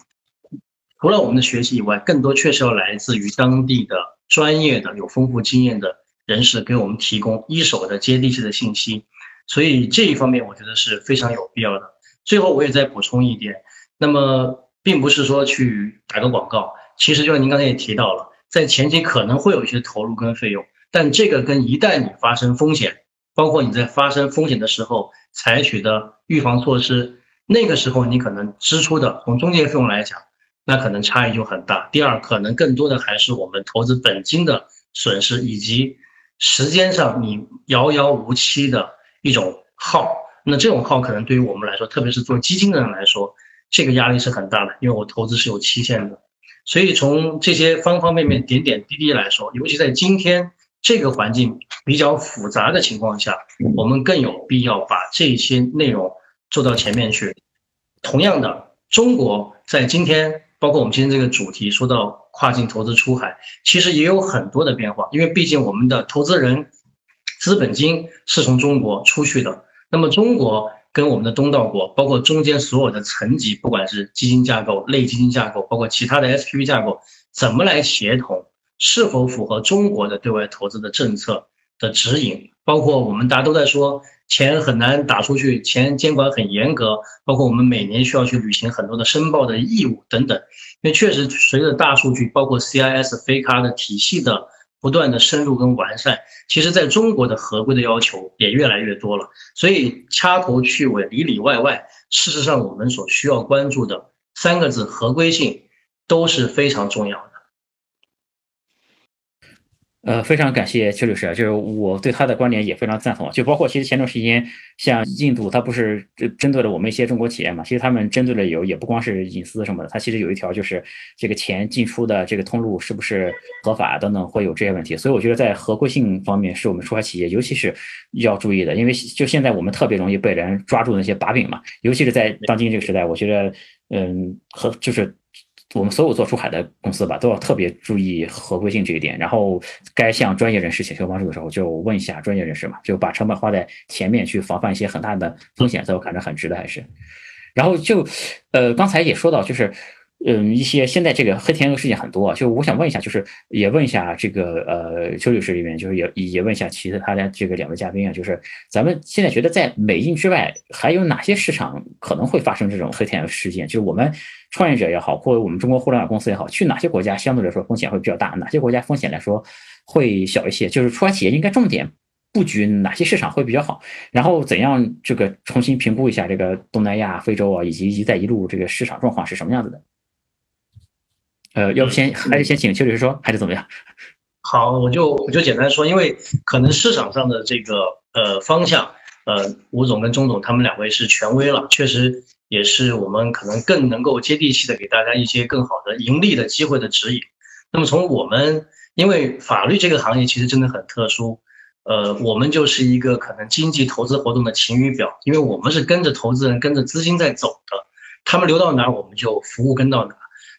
除了我们的学习以外，更多确实要来自于当地的专业的、有丰富经验的人士给我们提供一手的接地气的信息。所以这一方面，我觉得是非常有必要的。最后，我也再补充一点，那么并不是说去打个广告，其实就像您刚才也提到了，在前期可能会有一些投入跟费用，但这个跟一旦你发生风险。包括你在发生风险的时候采取的预防措施，那个时候你可能支出的从中介费用来讲，那可能差异就很大。第二，可能更多的还是我们投资本金的损失，以及时间上你遥遥无期的一种耗。那这种耗可能对于我们来说，特别是做基金的人来说，这个压力是很大的，因为我投资是有期限的。所以从这些方方面面、点点滴滴来说，尤其在今天。这个环境比较复杂的情况下，我们更有必要把这些内容做到前面去。同样的，中国在今天，包括我们今天这个主题说到跨境投资出海，其实也有很多的变化。因为毕竟我们的投资人资本金是从中国出去的，那么中国跟我们的东道国，包括中间所有的层级，不管是基金架构、类基金架构，包括其他的 SPV 架构，怎么来协同？是否符合中国的对外投资的政策的指引？包括我们大家都在说钱很难打出去，钱监管很严格，包括我们每年需要去履行很多的申报的义务等等。因为确实随着大数据，包括 CIS 非卡的体系的不断的深入跟完善，其实在中国的合规的要求也越来越多了。所以掐头去尾，里里外外，事实上我们所需要关注的三个字合规性都是非常重要的。呃，非常感谢邱律师，就是我对他的观点也非常赞同。就包括其实前段时间，像印度，它不是针对了我们一些中国企业嘛？其实他们针对的有也不光是隐私什么的，它其实有一条就是这个钱进出的这个通路是不是合法等等，会有这些问题。所以我觉得在合规性方面，是我们出海企业尤其是要注意的，因为就现在我们特别容易被人抓住那些把柄嘛，尤其是在当今这个时代，我觉得，嗯，和就是。我们所有做出海的公司吧，都要特别注意合规性这一点。然后，该向专业人士请求帮助的时候，就问一下专业人士嘛，就把成本花在前面去防范一些很大的风险，在我看着很值得，还是。然后就，呃，刚才也说到，就是。嗯，一些现在这个黑天鹅事件很多，就我想问一下，就是也问一下这个呃邱律师这边，就是也也问一下其他的这个两位嘉宾啊，就是咱们现在觉得在美印之外还有哪些市场可能会发生这种黑天鹅事件？就是我们创业者也好，或者我们中国互联网公司也好，去哪些国家相对来说风险会比较大？哪些国家风险来说会小一些？就是出发企业应该重点布局哪些市场会比较好？然后怎样这个重新评估一下这个东南亚、非洲啊，以及“一带一路”这个市场状况是什么样子的？呃，要不先还是先请邱律师说，还是怎么样？好，我就我就简单说，因为可能市场上的这个呃方向，呃，吴总跟钟总他们两位是权威了，确实也是我们可能更能够接地气的给大家一些更好的盈利的机会的指引。那么从我们，因为法律这个行业其实真的很特殊，呃，我们就是一个可能经济投资活动的晴雨表，因为我们是跟着投资人、跟着资金在走的，他们流到哪，我们就服务跟到哪。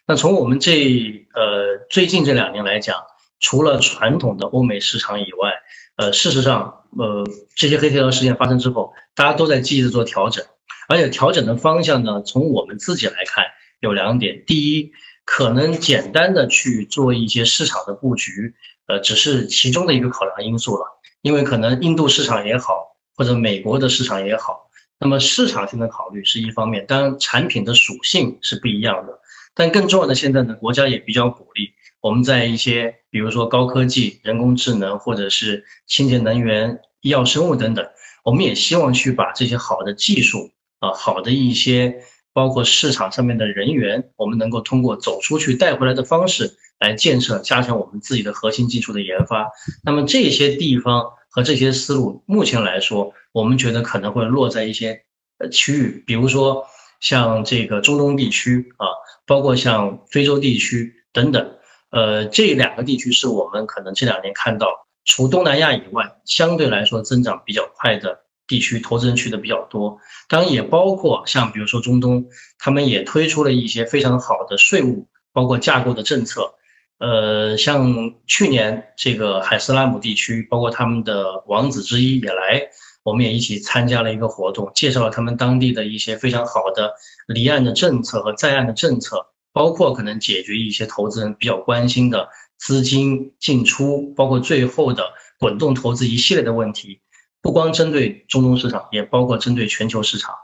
那从我们这呃最近这两年来讲，除了传统的欧美市场以外，呃，事实上呃，这些黑天鹅事件发生之后，大家都在积极的做调整，而且调整的方向呢，从我们自己来看有两点：第一，可能简单的去做一些市场的布局，呃，只是其中的一个考量因素了，因为可能印度市场也好，或者美国的市场也好，那么市场性的考虑是一方面，当然产品的属性是不一样的，但更重要的现在呢，国家也比较鼓励。我们在一些，比如说高科技、人工智能，或者是清洁能源、医药生物等等，我们也希望去把这些好的技术啊，好的一些，包括市场上面的人员，我们能够通过走出去带回来的方式来建设、加强我们自己的核心技术的研发。那么这些地方和这些思路，目前来说，我们觉得可能会落在一些呃区域，比如说像这个中东地区啊，包括像非洲地区等等。呃，这两个地区是我们可能这两年看到，除东南亚以外，相对来说增长比较快的地区，投资人去的比较多。当然，也包括像比如说中东，他们也推出了一些非常好的税务，包括架构的政策。呃，像去年这个海斯拉姆地区，包括他们的王子之一也来，我们也一起参加了一个活动，介绍了他们当地的一些非常好的离岸的政策和在岸的政策。包括可能解决一些投资人比较关心的资金进出，包括最后的滚动投资一系列的问题，不光针对中东市场，也包括针对全球市场。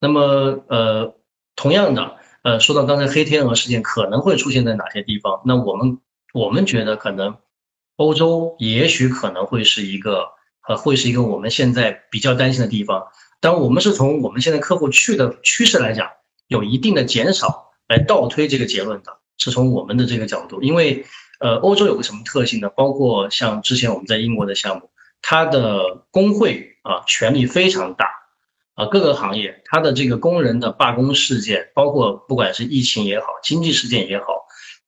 那么，呃，同样的，呃，说到刚才黑天鹅事件可能会出现在哪些地方，那我们我们觉得可能欧洲也许可能会是一个，呃，会是一个我们现在比较担心的地方。当我们是从我们现在客户去的趋势来讲，有一定的减少。来倒推这个结论的是从我们的这个角度，因为呃，欧洲有个什么特性呢？包括像之前我们在英国的项目，它的工会啊权力非常大啊，各个行业它的这个工人的罢工事件，包括不管是疫情也好，经济事件也好，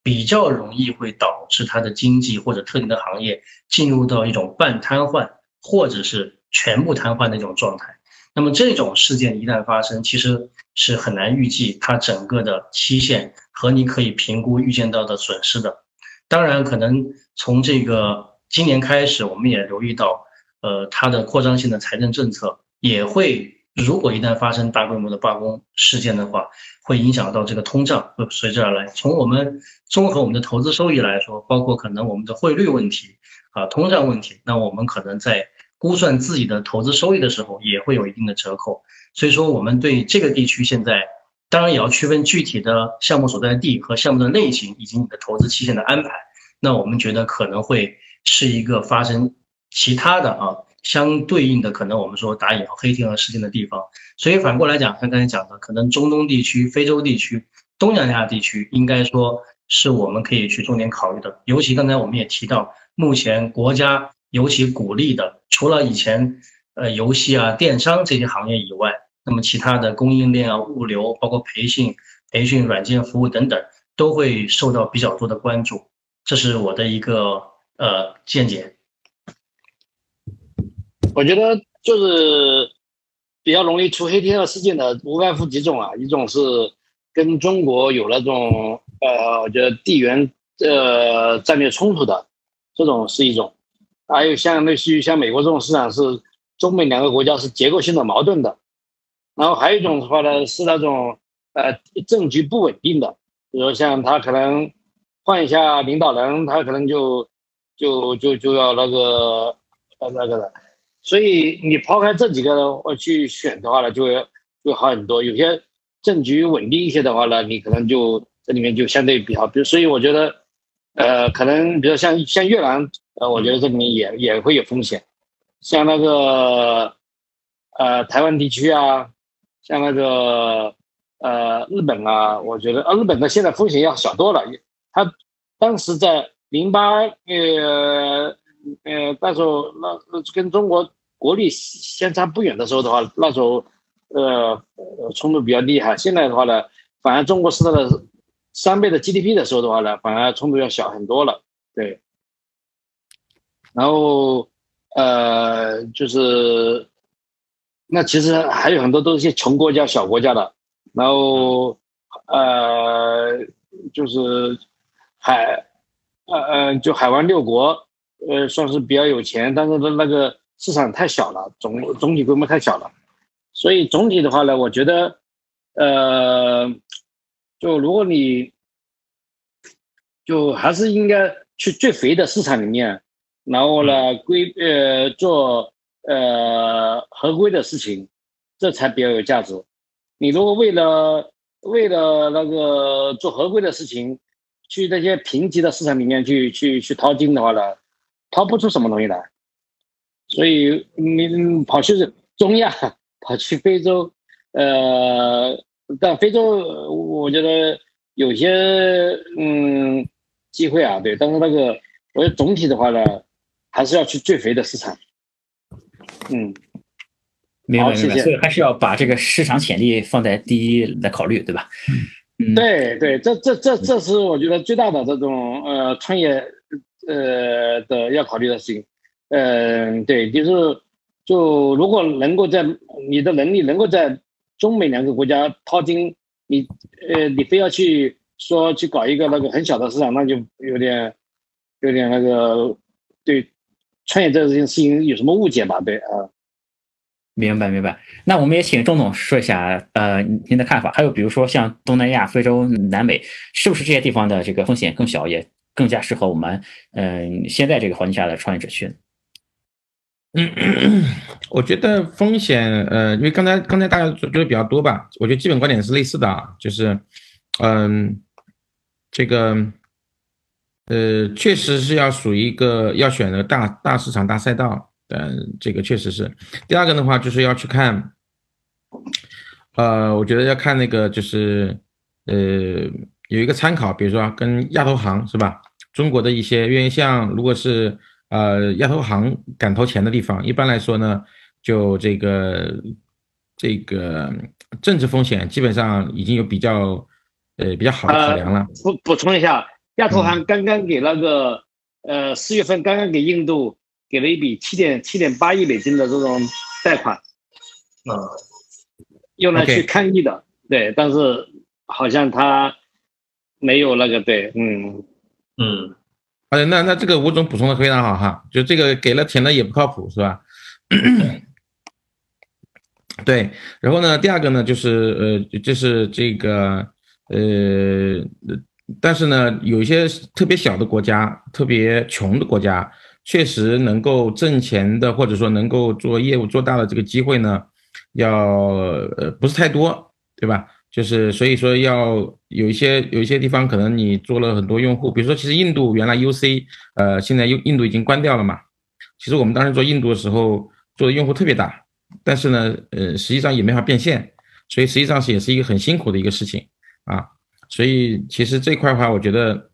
比较容易会导致它的经济或者特定的行业进入到一种半瘫痪或者是全部瘫痪的一种状态。那么这种事件一旦发生，其实是很难预计它整个的期限和你可以评估预见到的损失的。当然，可能从这个今年开始，我们也留意到，呃，它的扩张性的财政政策也会，如果一旦发生大规模的罢工事件的话，会影响到这个通胀会随之而来。从我们综合我们的投资收益来说，包括可能我们的汇率问题啊，通胀问题，那我们可能在。估算自己的投资收益的时候，也会有一定的折扣。所以说，我们对这个地区现在，当然也要区分具体的项目所在地和项目的类型，以及你的投资期限的安排。那我们觉得可能会是一个发生其他的啊相对应的可能，我们说打引号黑天鹅事件的地方。所以反过来讲，像刚才讲的，可能中东地区、非洲地区、东南亚地区，应该说是我们可以去重点考虑的。尤其刚才我们也提到，目前国家。尤其鼓励的，除了以前呃游戏啊、电商这些行业以外，那么其他的供应链啊、物流，包括培训、培训软件服务等等，都会受到比较多的关注。这是我的一个呃见解。我觉得就是比较容易出黑天鹅事件的，无外乎几种啊，一种是跟中国有那种呃，我觉得地缘呃战略冲突的，这种是一种。还有像类似于像美国这种市场是中美两个国家是结构性的矛盾的，然后还有一种的话呢是那种呃政局不稳定的，比如像他可能换一下领导人，他可能就就就就要那个呃那个了，所以你抛开这几个我去选的话呢，就会就好很多。有些政局稳定一些的话呢，你可能就这里面就相对比较，比如所以我觉得呃可能比如像像越南。呃，我觉得这里面也也会有风险，像那个呃台湾地区啊，像那个呃日本啊，我觉得呃日本的现在风险要小多了。他当时在零八呃呃那时候那跟中国国力相差不远的时候的话，那时候呃冲突比较厉害。现在的话呢，反而中国是它的三倍的 GDP 的时候的话呢，反而冲突要小很多了。对。然后，呃，就是，那其实还有很多都是些穷国家、小国家的。然后，呃，就是海，呃呃，就海湾六国，呃，算是比较有钱，但是的那个市场太小了，总总体规模太小了，所以总体的话呢，我觉得，呃，就如果你，就还是应该去最肥的市场里面，然后呢规呃做呃合规的事情，这才比较有价值。你如果为了为了那个做合规的事情，去那些贫瘠的市场里面去去去淘金的话呢，淘不出什么东西来。所以你跑去中亚，跑去非洲，呃，但非洲我觉得有些嗯机会啊，对，但是那个我觉得总体的话呢，还是要去最肥的市场。嗯，明白明白，好谢谢所以还是要把这个市场潜力放在第一来考虑，对吧？嗯，对对，这这这这是我觉得最大的这种呃创业呃的要考虑的事情。嗯，对，就是就如果能够在你的能力能够在中美两个国家掏金，你呃你非要去说去搞一个那个很小的市场，那就有点有点那个对创业这件事情有什么误解吧？对啊。明白明白。那我们也请钟总说一下，呃，您的看法。还有比如说像东南亚、非洲、南美，是不是这些地方的这个风险更小，也更加适合我们嗯、现在这个环境下的创业者去？嗯，我觉得风险，呃，因为刚才刚才大家说的比较多吧，我觉得基本观点是类似的啊，就是，嗯，这个，呃，确实是要属于一个要选的大大市场、大赛道，嗯，这个确实是。第二个的话，就是要去看，呃，我觉得要看那个就是，呃，有一个参考，比如说跟亚投行是吧？中国的一些，因为像如果是呃亚投行敢投钱的地方，一般来说呢，就这个这个政治风险基本上已经有比较呃比较好的考量了。补补充一下，亚投行刚刚给那个呃四月份刚刚给印度给了一笔七点七点八亿美金的这种贷款，啊，用来去抗疫的。对，但是好像他没有那个对，嗯，嗯，哎，那那这个吴总补充的非常好哈，就这个给了钱的也不靠谱是吧？对，然后呢，第二个呢就是呃，就是这个呃，但是呢，有一些特别小的国家、特别穷的国家，确实能够挣钱的，或者说能够做业务做大的这个机会呢，要呃不是太多，对吧？就是所以说要有一些有一些地方可能你做了很多用户，比如说其实印度原来 UC 呃现在印印度已经关掉了嘛，其实我们当时做印度的时候做的用户特别大，但是呢呃实际上也没法变现，所以实际上是也是一个很辛苦的一个事情啊，所以其实这块的话，我觉得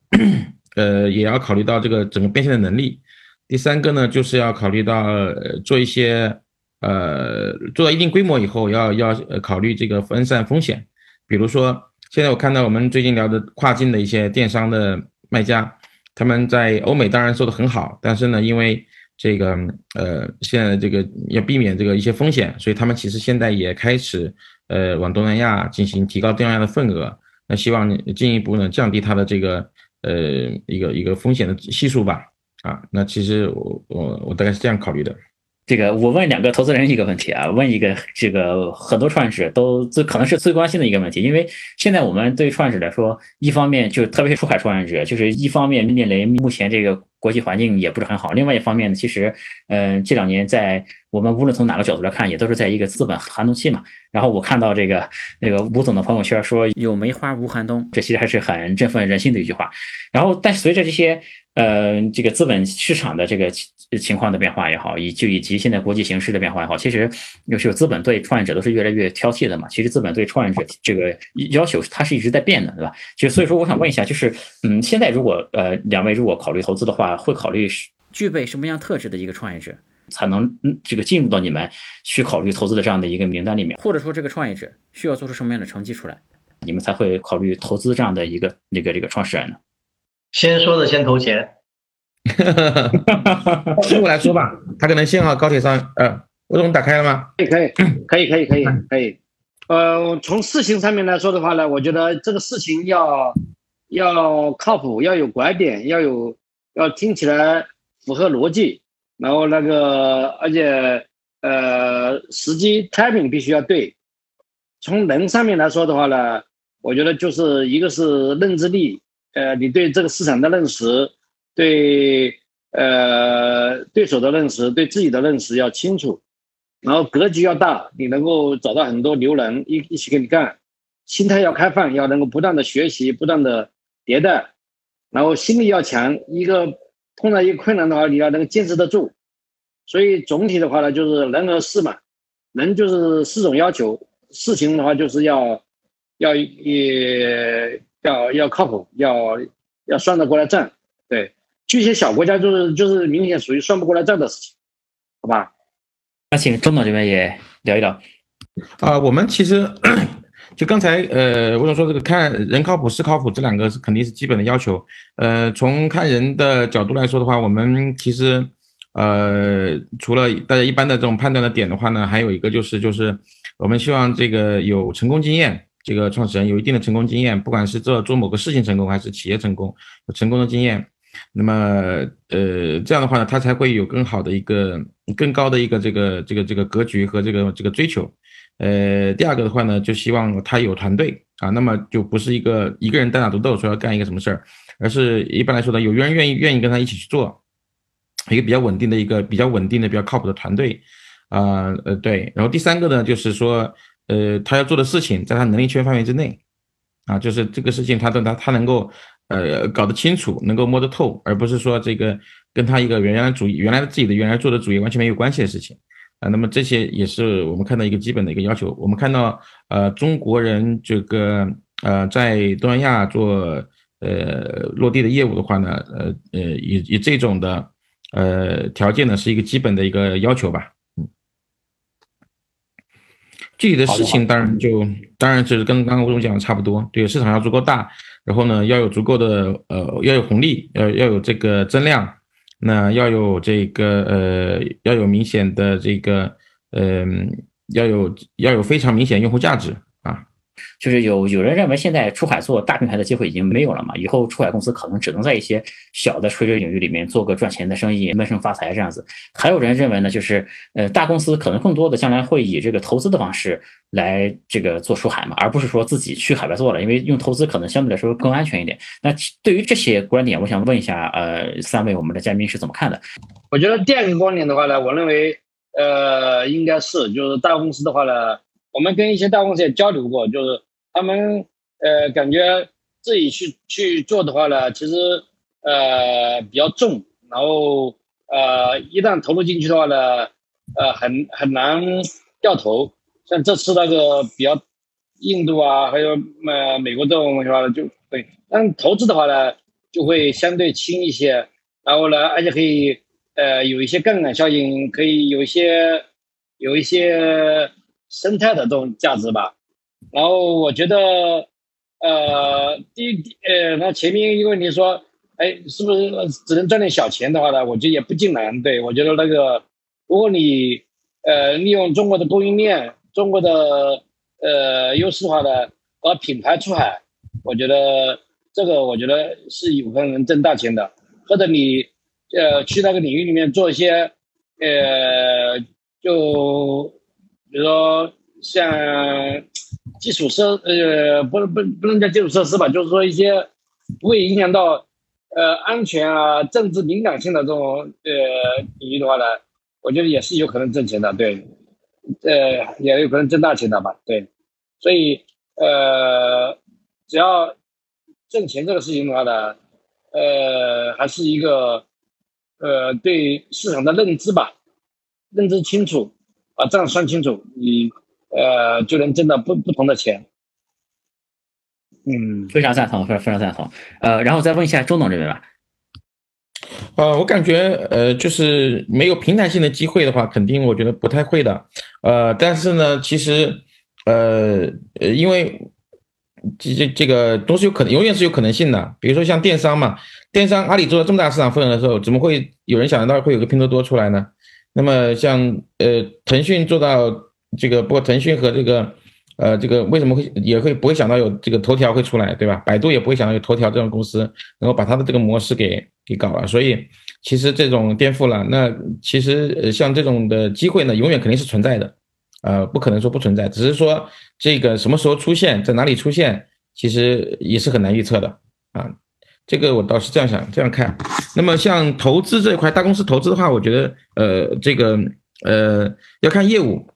呃也要考虑到这个整个变现的能力。第三个呢，就是要考虑到呃做一些呃做到一定规模以后，要要考虑这个分散风险。比如说，现在我看到我们最近聊的跨境的一些电商的卖家，他们在欧美当然做的很好，但是呢，因为这个呃现在这个要避免这个一些风险，所以他们其实现在也开始呃往东南亚进行提高东南亚的份额，那希望进一步呢降低它的这个呃一个一个风险的系数吧。啊，那其实我我我大概是这样考虑的。这个我问两个投资人一个问题啊，问一个这个很多创业者都最可能是最关心的一个问题，因为现在我们对创始来说，一方面就特别是出海创业者，就是一方面面临目前这个国际环境也不是很好，另外一方面呢，其实嗯、呃这两年在我们无论从哪个角度来看，也都是在一个资本寒冬期嘛。然后我看到这个那个吴总的朋友圈说有梅花无寒冬，这其实还是很振奋人心的一句话。然后但随着这些呃这个资本市场的这个情情况的变化也好，以就以及现在国际形势的变化也好，其实有时候资本对创业者都是越来越挑剔的嘛。其实资本对创业者这个要求它是一直在变的，对吧？就所以说我想问一下，就是嗯，现在如果呃两位如果考虑投资的话，会考虑是具备什么样特质的一个创业者？才能嗯这个进入到你们去考虑投资的这样的一个名单里面，或者说这个创业者需要做出什么样的成绩出来，你们才会考虑投资这样的一个那个这个创始人呢？先说的先投钱，对我来说吧，他可能信号高铁上，呃，吴总打开了吗？可以可以可以可以可以可以。呃，从事情上面来说的话呢，我觉得这个事情要要靠谱，要有拐点，要有要听起来符合逻辑。然后那个而且呃时机 timing 必须要对。从人上面来说的话呢，我觉得就是一个是认知力，呃，你对这个市场的认识，对呃对手的认识，对自己的认识要清楚，然后格局要大，你能够找到很多牛人一一起跟你干，心态要开放，要能够不断的学习，不断的迭代，然后心理要强，一个碰到一个困难的话，你要能够坚持得住，所以总体的话呢，就是人和事嘛，人就是四种要求。事情的话，就是要要也要要靠谱，要要算得过来账。对，这些小国家就是就是明显属于算不过来账的事情，好吧？那请钟总这边也聊一聊。啊，我们其实就刚才呃，我想说这个看人靠谱、事靠谱这两个是肯定是基本的要求。呃，从看人的角度来说的话，我们其实呃，除了大家一般的这种判断的点的话呢，还有一个就是就是。我们希望这个有成功经验，这个创始人有一定的成功经验，不管是做做某个事情成功，还是企业成功，有成功的经验。那么，呃，这样的话呢，他才会有更好的一个、更高的一个这个、这个、这个格局和这个这个追求。呃，第二个的话呢，就希望他有团队啊，那么就不是一个一个人单打独斗说要干一个什么事儿，而是一般来说呢，有人愿意愿意跟他一起去做，一个比较稳定的一个比较稳定的、比较靠谱的团队。啊呃对，然后第三个呢，就是说，呃，他要做的事情在他能力圈范围之内，啊，就是这个事情他的他他能够呃搞得清楚，能够摸得透，而不是说这个跟他一个原来主义原来自己的原来做的主业完全没有关系的事情，啊，那么这些也是我们看到一个基本的一个要求。我们看到呃中国人这个呃在东南亚做呃落地的业务的话呢，呃呃以以这种的呃条件呢是一个基本的一个要求吧。具体的事情当然就当然就是跟刚刚吴总讲的差不多，对，市场要足够大，然后呢要有足够的呃要有红利，要要有这个增量，那要有这个呃要有明显的这个嗯要有要有非常明显用户价值。就是有有人认为现在出海做大平台的机会已经没有了嘛？以后出海公司可能只能在一些小的垂直领域里面做个赚钱的生意，闷声发财这样子。还有人认为呢，就是呃大公司可能更多的将来会以这个投资的方式来这个做出海嘛，而不是说自己去海外做了，因为用投资可能相对来说更安全一点。那对于这些观点，我想问一下呃三位我们的嘉宾是怎么看的？我觉得第二个观点的话呢，我认为呃应该是就是大公司的话呢。我们跟一些大公司也交流过，就是他们呃感觉自己去去做的话呢，其实呃比较重，然后呃一旦投入进去的话呢，呃很很难掉头。像这次那个比较印度啊，还有呃美国这种的话就对，但投资的话呢就会相对轻一些，然后呢而且可以呃有一些杠杆效应，可以有一些有一些。生态的这种价值吧，然后我觉得，呃，第一，呃，那前面一个问题说，哎，是不是只能赚点小钱的话呢？我觉得也不尽然。对我觉得那个，如果你，呃，利用中国的供应链、中国的，呃，优势的话呢，把品牌出海，我觉得这个我觉得是有可能挣大钱的。或者你，呃，去那个领域里面做一些，呃，就。比如说像基础设呃不不不能叫基础设施吧，就是说一些不会影响到呃安全啊、政治敏感性的这种呃领域的话呢，我觉得也是有可能挣钱的，对，呃也有可能挣大钱的吧，对，所以呃只要挣钱这个事情的话呢，呃还是一个呃对市场的认知吧，认知清楚。把账算清楚，你呃就能挣到不不同的钱。嗯，非常赞同，非常非常赞同。呃，然后再问一下周总这边吧。呃，我感觉呃就是没有平台性的机会的话，肯定我觉得不太会的。呃，但是呢，其实呃呃，因为这这这个都是有可能永远是有可能性的。比如说像电商嘛，电商阿里做了这么大市场份额的时候，怎么会有人想得到会有个拼多多出来呢？那么像呃腾讯做到这个，不过腾讯和这个呃，这个为什么会也会不会想到有这个头条会出来，对吧？百度也不会想到有头条这种公司，能够把它的这个模式给给搞了。所以其实这种颠覆了，那其实呃像这种的机会呢，永远肯定是存在的，呃，不可能说不存在，只是说这个什么时候出现，在哪里出现，其实也是很难预测的啊。这个我倒是这样想，这样看。那么像投资这一块，大公司投资的话，我觉得呃，这个呃要看业务。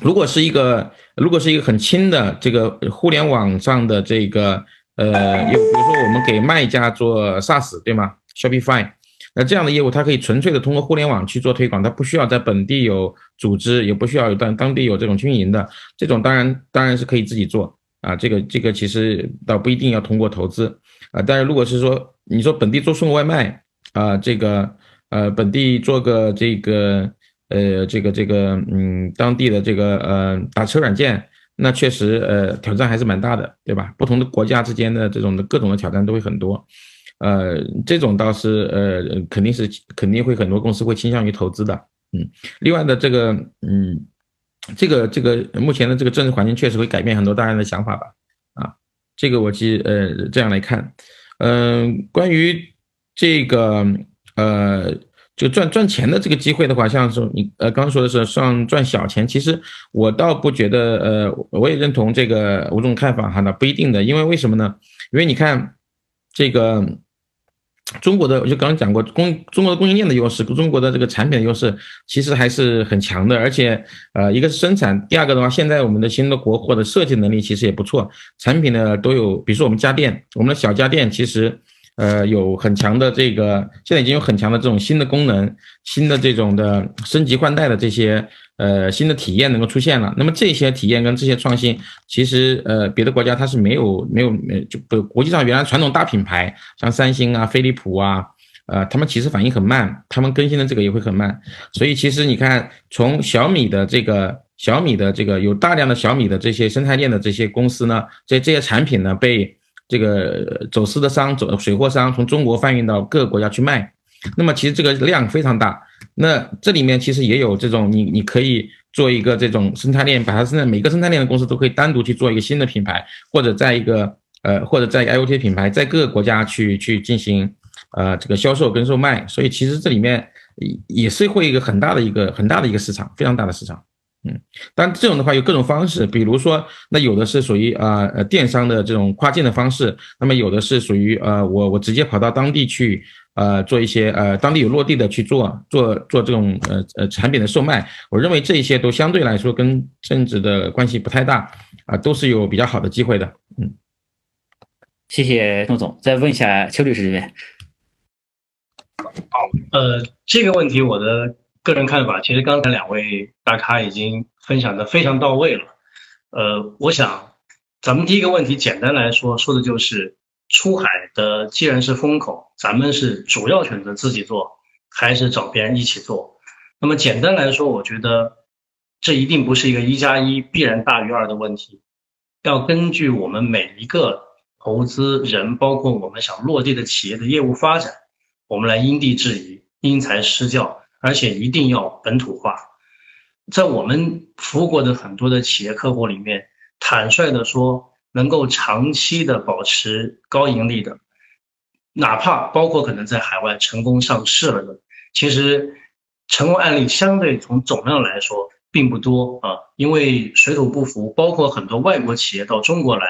如果是一个，如果是一个很轻的这个互联网上的这个，呃，有比如说我们给卖家做 SaaS，对吗？Shopify，那这样的业务它可以纯粹的通过互联网去做推广，它不需要在本地有组织，也不需要有当当地有这种经营的，这种当然当然是可以自己做啊。这个这个其实倒不一定要通过投资啊。但是如果是说你说本地做送外卖啊，这个呃本地做个这个。呃，这个这个，嗯，当地的这个呃打车软件，那确实呃挑战还是蛮大的，对吧？不同的国家之间的这种的各种的挑战都会很多，呃，这种倒是呃肯定是肯定会很多公司会倾向于投资的，嗯。另外的这个，嗯，这个这个目前的这个政治环境确实会改变很多大家的想法吧，这个我记呃这样来看，嗯，关于这个呃。就赚赚钱的这个机会的话，像是你呃刚刚说的是算赚小钱，其实我倒不觉得，呃，我也认同这个吴总看法哈，那不一定的，因为为什么呢？因为你看这个中国的，我就刚刚讲过，供中国的供应链的优势，中国的这个产品的优势其实还是很强的，而且呃一个是生产，第二个的话，现在我们的新的国货的设计能力其实也不错，产品呢都有，比如说我们家电，我们的小家电其实。呃，有很强的这个，现在已经有很强的这种新的功能，新的这种的升级换代的这些呃新的体验能够出现了。那么这些体验跟这些创新，其实呃别的国家它是没有没有没就不国际上原来传统大品牌像三星啊、飞利浦啊，呃他们其实反应很慢，他们更新的这个也会很慢。所以其实你看，从小米的这个小米的这个有大量的小米的这些生态链的这些公司呢，这这些产品呢被。这个走私的商走水货商从中国贩运到各个国家去卖，那么其实这个量非常大。那这里面其实也有这种你你可以做一个这种生态链，把它现在每个生态链的公司都可以单独去做一个新的品牌，或者在一个呃或者在 IOT 品牌在各个国家去去进行呃这个销售跟售卖。所以其实这里面也是会一个很大的一个很大的一个市场，非常大的市场。嗯，但这种的话有各种方式，比如说，那有的是属于啊呃电商的这种跨境的方式，那么有的是属于呃我我直接跑到当地去呃做一些呃当地有落地的去做做做这种呃呃产品的售卖。我认为这一些都相对来说跟政治的关系不太大啊，都是有比较好的机会的。嗯，谢谢宋总，再问一下邱律师这边。好，呃，这个问题我的。个人看法，其实刚才两位大咖已经分享的非常到位了。呃，我想咱们第一个问题简单来说，说的就是出海的既然是风口，咱们是主要选择自己做，还是找别人一起做？那么简单来说，我觉得这一定不是一个一加一必然大于二的问题，要根据我们每一个投资人，包括我们想落地的企业的业务发展，我们来因地制宜，因材施教。而且一定要本土化，在我们服务过的很多的企业客户里面，坦率的说，能够长期的保持高盈利的，哪怕包括可能在海外成功上市了的，其实成功案例相对从总量来说并不多啊，因为水土不服，包括很多外国企业到中国来。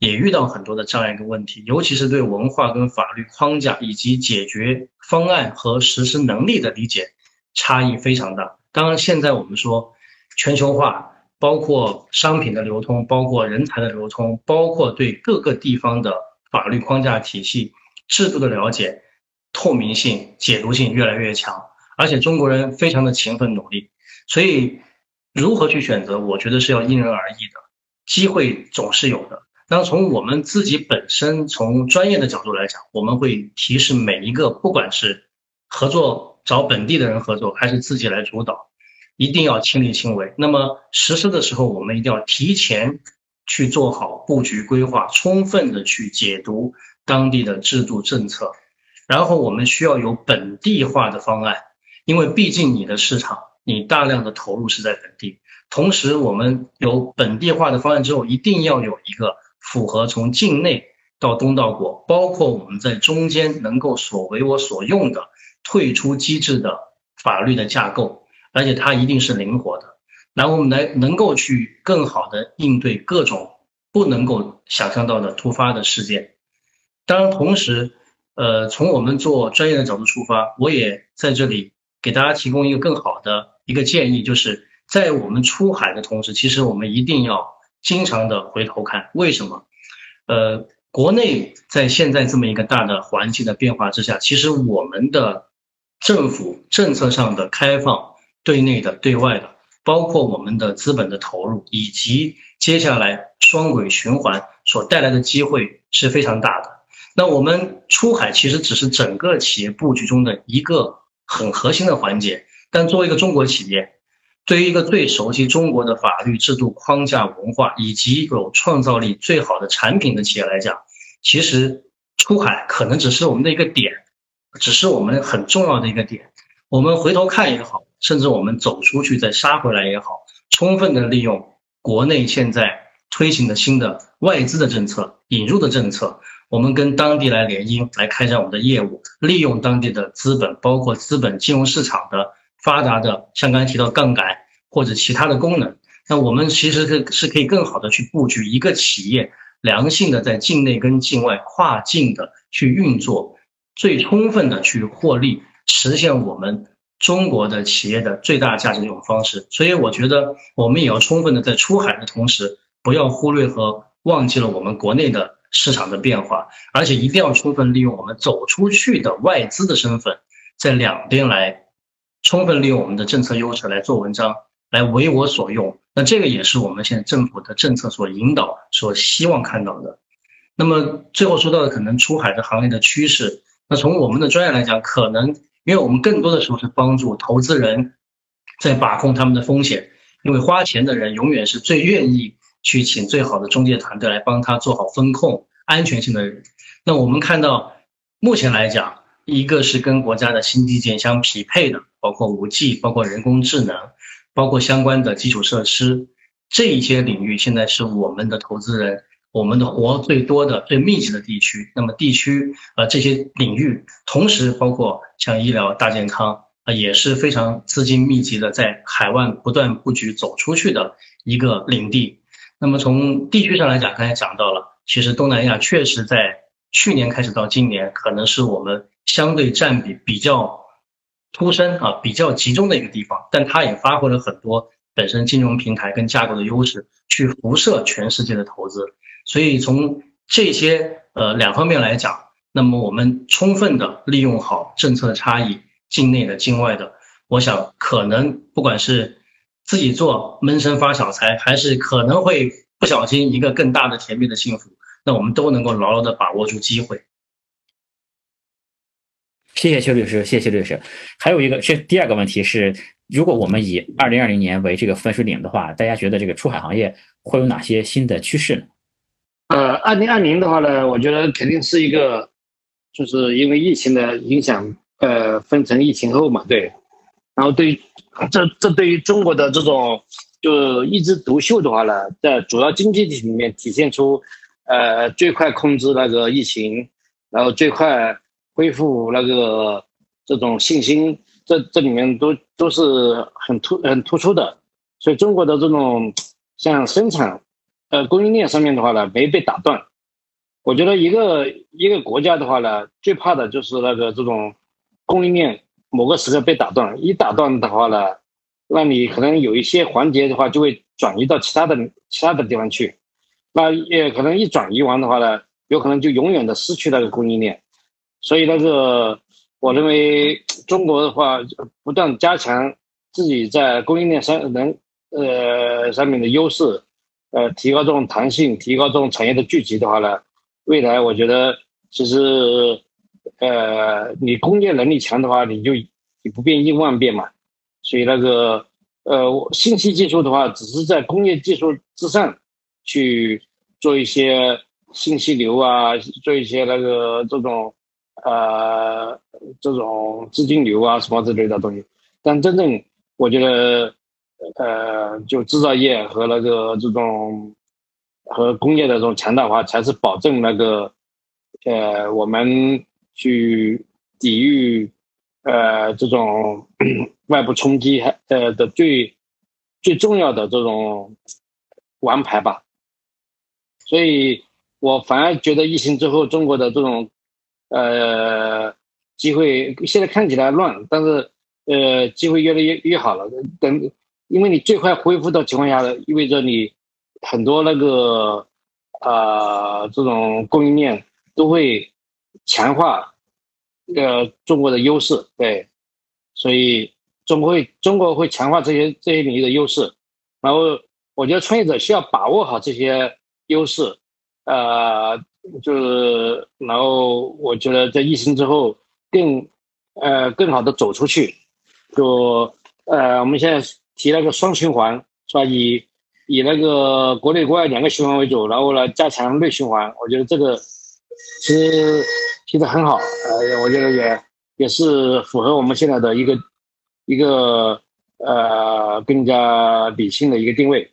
也遇到很多的这样一个问题，尤其是对文化跟法律框架以及解决方案和实施能力的理解差异非常大。当然，现在我们说全球化，包括商品的流通，包括人才的流通，包括对各个地方的法律框架体系、制度的了解、透明性、解读性越来越强，而且中国人非常的勤奋努力。所以，如何去选择，我觉得是要因人而异的，机会总是有的。那从我们自己本身，从专业的角度来讲，我们会提示每一个，不管是合作找本地的人合作，还是自己来主导，一定要亲力亲为。那么实施的时候，我们一定要提前去做好布局规划，充分的去解读当地的制度政策，然后我们需要有本地化的方案，因为毕竟你的市场，你大量的投入是在本地。同时，我们有本地化的方案之后，一定要有一个符合从境内到东道国，包括我们在中间能够所为我所用的退出机制的法律的架构，而且它一定是灵活的，然后我们来能够去更好的应对各种不能够想象到的突发的事件。当然，同时，呃，从我们做专业的角度出发，我也在这里给大家提供一个更好的一个建议，就是。在我们出海的同时，其实我们一定要经常的回头看，为什么？呃，国内在现在这么一个大的环境的变化之下，其实我们的政府政策上的开放，对内的、对外的，包括我们的资本的投入，以及接下来双轨循环所带来的机会是非常大的。那我们出海其实只是整个企业布局中的一个很核心的环节，但作为一个中国企业。对于一个最熟悉中国的法律制度框架、文化以及有创造力、最好的产品的企业来讲，其实出海可能只是我们的一个点，只是我们很重要的一个点。我们回头看也好，甚至我们走出去再杀回来也好，充分的利用国内现在推行的新的外资的政策、引入的政策，我们跟当地来联姻，来开展我们的业务，利用当地的资本，包括资本金融市场的。发达的，像刚才提到杠杆或者其他的功能，那我们其实是是可以更好的去布局一个企业良性的在境内跟境外跨境的去运作，最充分的去获利，实现我们中国的企业的最大价值的一种方式。所以我觉得我们也要充分的在出海的同时，不要忽略和忘记了我们国内的市场的变化，而且一定要充分利用我们走出去的外资的身份，在两边来。充分利用我们的政策优势来做文章，来为我所用。那这个也是我们现在政府的政策所引导、所希望看到的。那么最后说到的可能出海的行业的趋势，那从我们的专业来讲，可能因为我们更多的时候是帮助投资人，在把控他们的风险。因为花钱的人永远是最愿意去请最好的中介团队来帮他做好风控、安全性的人。那我们看到目前来讲。一个是跟国家的新基建相匹配的，包括五 G，包括人工智能，包括相关的基础设施，这一些领域现在是我们的投资人，我们的活最多的、最密集的地区。那么地区呃这些领域，同时包括像医疗、大健康啊，也是非常资金密集的，在海外不断布局走出去的一个领地。那么从地区上来讲，刚才讲到了，其实东南亚确实在去年开始到今年，可能是我们。相对占比比较突深啊，比较集中的一个地方，但它也发挥了很多本身金融平台跟架构的优势，去辐射全世界的投资。所以从这些呃两方面来讲，那么我们充分的利用好政策的差异，境内的、境外的，我想可能不管是自己做闷声发小财，还是可能会不小心一个更大的甜蜜的幸福，那我们都能够牢牢的把握住机会。谢谢邱律师，谢谢邱律师。还有一个是第二个问题是，如果我们以二零二零年为这个分水岭的话，大家觉得这个出海行业会有哪些新的趋势呢？呃，二零二零的话呢，我觉得肯定是一个，就是因为疫情的影响，呃，分成疫情后嘛，对。然后对于这这对于中国的这种就一枝独秀的话呢，在主要经济体里面体现出，呃，最快控制那个疫情，然后最快。恢复那个这种信心，这这里面都都是很突很突出的，所以中国的这种像生产，呃供应链上面的话呢没被打断。我觉得一个一个国家的话呢，最怕的就是那个这种供应链某个时刻被打断，一打断的话呢，那你可能有一些环节的话就会转移到其他的其他的地方去，那也可能一转移完的话呢，有可能就永远的失去那个供应链。所以那个，我认为中国的话，不断加强自己在供应链上能呃上面的优势，呃，提高这种弹性，提高这种产业的聚集的话呢，未来我觉得其实，呃，你工业能力强的话，你就你不变应万变嘛。所以那个呃，信息技术的话，只是在工业技术之上去做一些信息流啊，做一些那个这种。呃，这种资金流啊，什么之类的东西，但真正我觉得，呃，就制造业和那个这种和工业的这种强大化，才是保证那个呃我们去抵御呃这种 外部冲击呃的最最重要的这种王牌吧。所以我反而觉得疫情之后中国的这种呃机会现在看起来乱，但是呃机会越来越越好了。等。因为你最快恢复的情况下呢，意味着你很多那个啊这种供应链都会强化呃中国的优势，对，所以中国会中国会强化这些这些领域的优势，然后我觉得创业者需要把握好这些优势，呃，就是然后我觉得在疫情之后更呃更好的走出去，就呃我们现在。提那个双循环是吧？以以那个国内国外两个循环为主，然后呢加强内循环。我觉得这个其实提的很好，呃，我觉得也也是符合我们现在的一个一个呃更加理性的一个定位。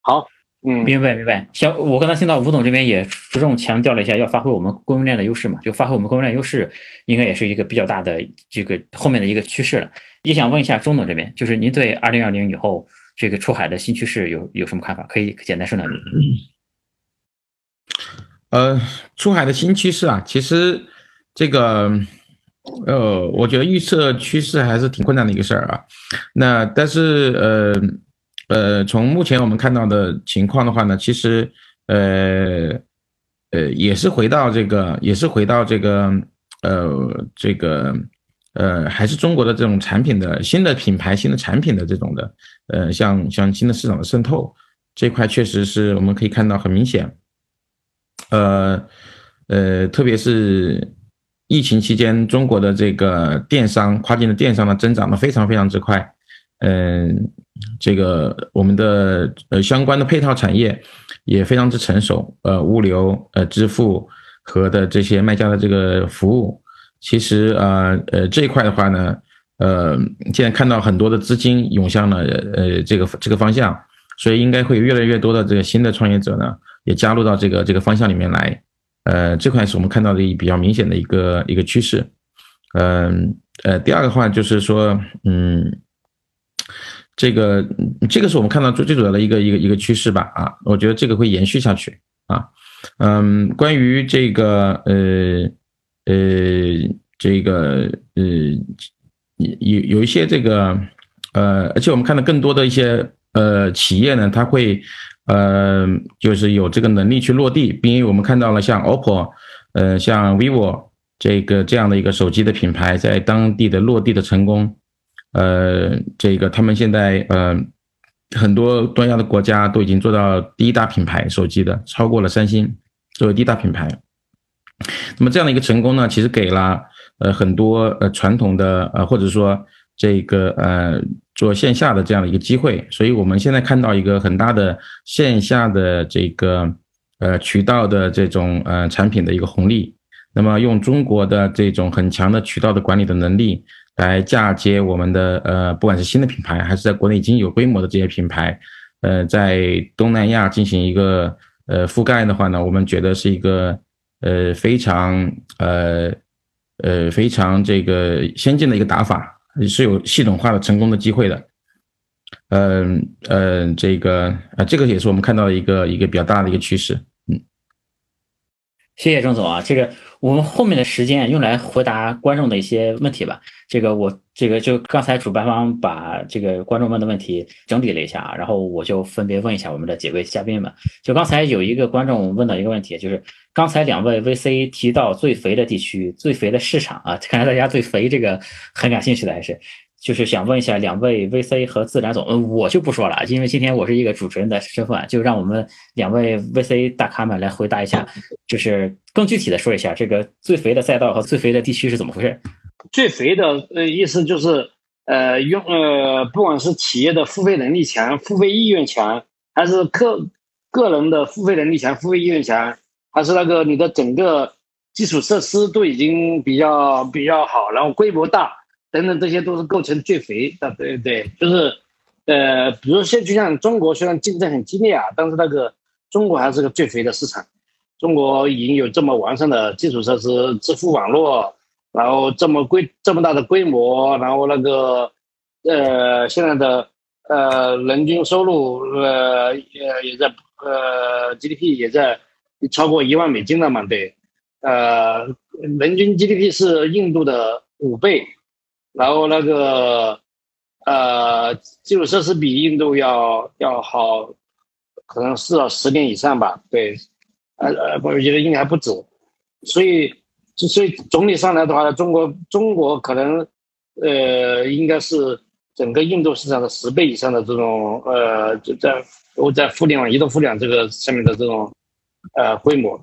好，嗯，明白明白。像我刚才听到吴总这边也着重强调了一下，要发挥我们供应链的优势嘛，就发挥我们供应链优势，应该也是一个比较大的这个后面的一个趋势了。也想问一下钟总这边，就是您对二零二零以后这个出海的新趋势有有什么看法？可以简单说两句。呃，出海的新趋势啊，其实这个呃，我觉得预测趋势还是挺困难的一个事儿啊。那但是呃呃，从目前我们看到的情况的话呢，其实呃呃也是回到这个，也是回到这个呃这个。呃，还是中国的这种产品的新的品牌、新的产品的这种的，呃，像像新的市场的渗透这块，确实是我们可以看到很明显。呃呃，特别是疫情期间，中国的这个电商、跨境的电商呢，增长的非常非常之快。嗯，这个我们的呃相关的配套产业也非常之成熟。呃，物流、呃支付和的这些卖家的这个服务。其实啊，呃，这一块的话呢，呃，现在看到很多的资金涌向了呃这个这个方向，所以应该会越来越多的这个新的创业者呢，也加入到这个这个方向里面来，呃，这块是我们看到的一比较明显的一个一个趋势，嗯呃，第二个话就是说，嗯，这个这个是我们看到最最主要的一个一个一个趋势吧，啊，我觉得这个会延续下去啊，嗯，关于这个呃。呃，这个呃，有有一些这个呃，而且我们看到更多的一些呃企业呢，它会呃，就是有这个能力去落地，因为我们看到了像 OPPO，呃，像 vivo 这个这样的一个手机的品牌在当地的落地的成功，呃，这个他们现在呃很多东亚的国家都已经做到第一大品牌手机的，超过了三星作为第一大品牌。那么这样的一个成功呢，其实给了呃很多呃传统的呃或者说这个呃做线下的这样的一个机会，所以我们现在看到一个很大的线下的这个呃渠道的这种呃产品的一个红利。那么用中国的这种很强的渠道的管理的能力来嫁接我们的呃不管是新的品牌还是在国内已经有规模的这些品牌，呃在东南亚进行一个呃覆盖的话呢，我们觉得是一个。呃，非常呃呃非常这个先进的一个打法，是有系统化的成功的机会的。嗯嗯，这个啊，这个也是我们看到的一个一个比较大的一个趋势。嗯，谢谢郑总啊，这个我们后面的时间用来回答观众的一些问题吧。这个我这个就刚才主办方把这个观众问的问题整理了一下啊，然后我就分别问一下我们的几位嘉宾们。就刚才有一个观众问到一个问题，就是刚才两位 VC 提到最肥的地区、最肥的市场啊，看来大家对肥这个很感兴趣的，还是就是想问一下两位 VC 和自然总，嗯，我就不说了，因为今天我是一个主持人的身份，就让我们两位 VC 大咖们来回答一下，就是更具体的说一下这个最肥的赛道和最肥的地区是怎么回事。最肥的呃意思就是，呃用呃不管是企业的付费能力强、付费意愿强，还是客个人的付费能力强、付费意愿强，还是那个你的整个基础设施都已经比较比较好，然后规模大等等，这些都是构成最肥的。对对，就是呃，比如现就像中国虽然竞争很激烈啊，但是那个中国还是个最肥的市场。中国已经有这么完善的基础设施、支付网络，然后这么规这么大的规模，然后那个呃现在的呃人均收入呃呃也在呃 GDP 也在超过一万美金了嘛？对，呃，人均 GDP 是印度的五倍，然后那个呃基础设施比印度要要好，可能是要十年以上吧？对。呃呃，我觉得应该还不止，所以，所以总体上来的话呢，中国中国可能，呃，应该是整个印度市场的十倍以上的这种呃，就在我在互联网、移动互联网这个上面的这种呃规模，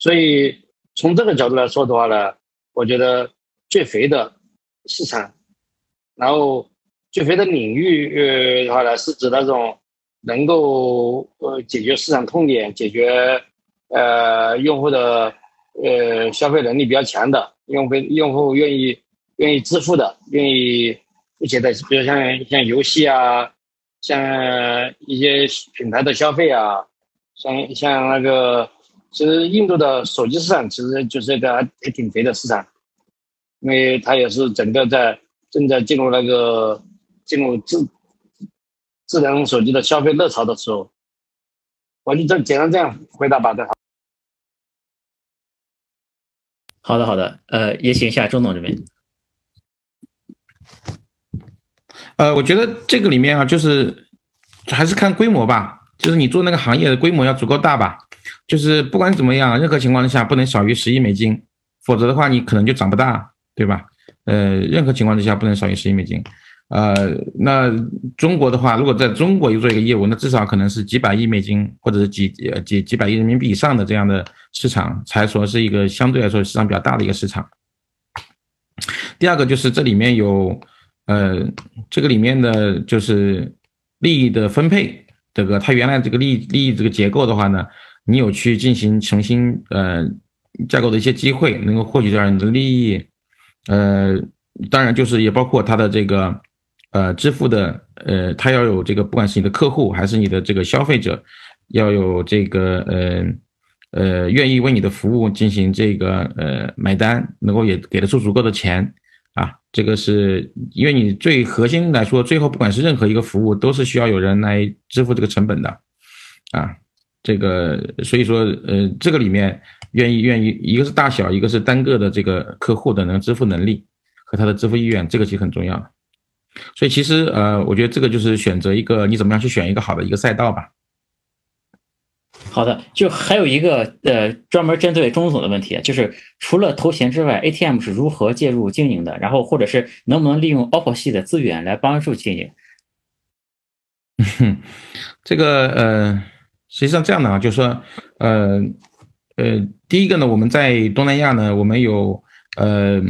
所以从这个角度来说的话呢，我觉得最肥的市场，然后最肥的领域呃的话呢，是指那种。能够呃解决市场痛点，解决呃用户的呃消费能力比较强的用户，用户愿意愿意支付的，愿意付钱的，比如像像游戏啊，像一些品牌的消费啊，像像那个，其实印度的手机市场其实就是一个还挺肥的市场，因为它也是整个在正在进入那个进入智。智能手机的消费热潮的时候，我就这简单这样回答吧，好。好的，好的，呃，也请一下钟总这边。呃，我觉得这个里面啊，就是还是看规模吧，就是你做那个行业的规模要足够大吧，就是不管怎么样，任何情况下不能少于十亿美金，否则的话你可能就长不大，对吧？呃，任何情况之下不能少于十亿美金。呃，那中国的话，如果在中国又做一个业务，那至少可能是几百亿美金，或者是几呃几几百亿人民币以上的这样的市场，才说是一个相对来说市场比较大的一个市场。第二个就是这里面有，呃，这个里面的就是利益的分配，这个它原来这个利利益这个结构的话呢，你有去进行重新呃架构的一些机会，能够获取这样的利益，呃，当然就是也包括它的这个。呃，支付的，呃，他要有这个，不管是你的客户还是你的这个消费者，要有这个，呃，呃，愿意为你的服务进行这个，呃，买单，能够也给得出足够的钱，啊，这个是因为你最核心来说，最后不管是任何一个服务，都是需要有人来支付这个成本的，啊，这个所以说，呃，这个里面愿意愿意，一个是大小，一个是单个的这个客户的能支付能力和他的支付意愿，这个其实很重要。所以其实呃，我觉得这个就是选择一个你怎么样去选一个好的一个赛道吧。好的，就还有一个呃，专门针对钟总的问题，就是除了投钱之外，ATM 是如何介入经营的？然后或者是能不能利用 OPPO 系的资源来帮助经营？这个呃，实际上这样的啊，就是说呃呃，第一个呢，我们在东南亚呢，我们有呃。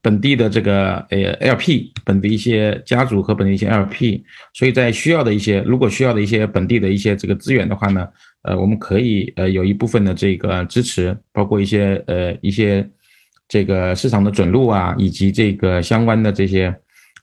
本地的这个呃 LP，本地一些家族和本地一些 LP，所以在需要的一些，如果需要的一些本地的一些这个资源的话呢，呃，我们可以呃有一部分的这个支持，包括一些呃一些这个市场的准入啊，以及这个相关的这些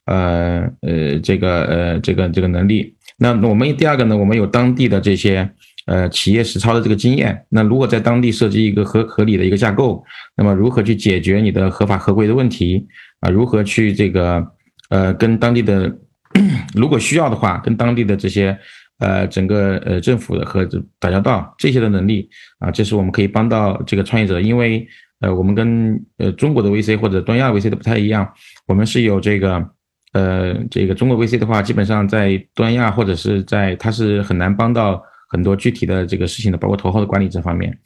呃呃这个呃这个这个能力。那我们第二个呢，我们有当地的这些。呃，企业实操的这个经验，那如果在当地设计一个合合理的一个架构，那么如何去解决你的合法合规的问题啊？如何去这个呃跟当地的，如果需要的话，跟当地的这些呃整个呃政府的和打交道这些的能力啊，这是我们可以帮到这个创业者，因为呃我们跟呃中国的 VC 或者东亚 VC 都不太一样，我们是有这个呃这个中国 VC 的话，基本上在东亚或者是在它是很难帮到。很多具体的这个事情的，包括投后的管理这方面，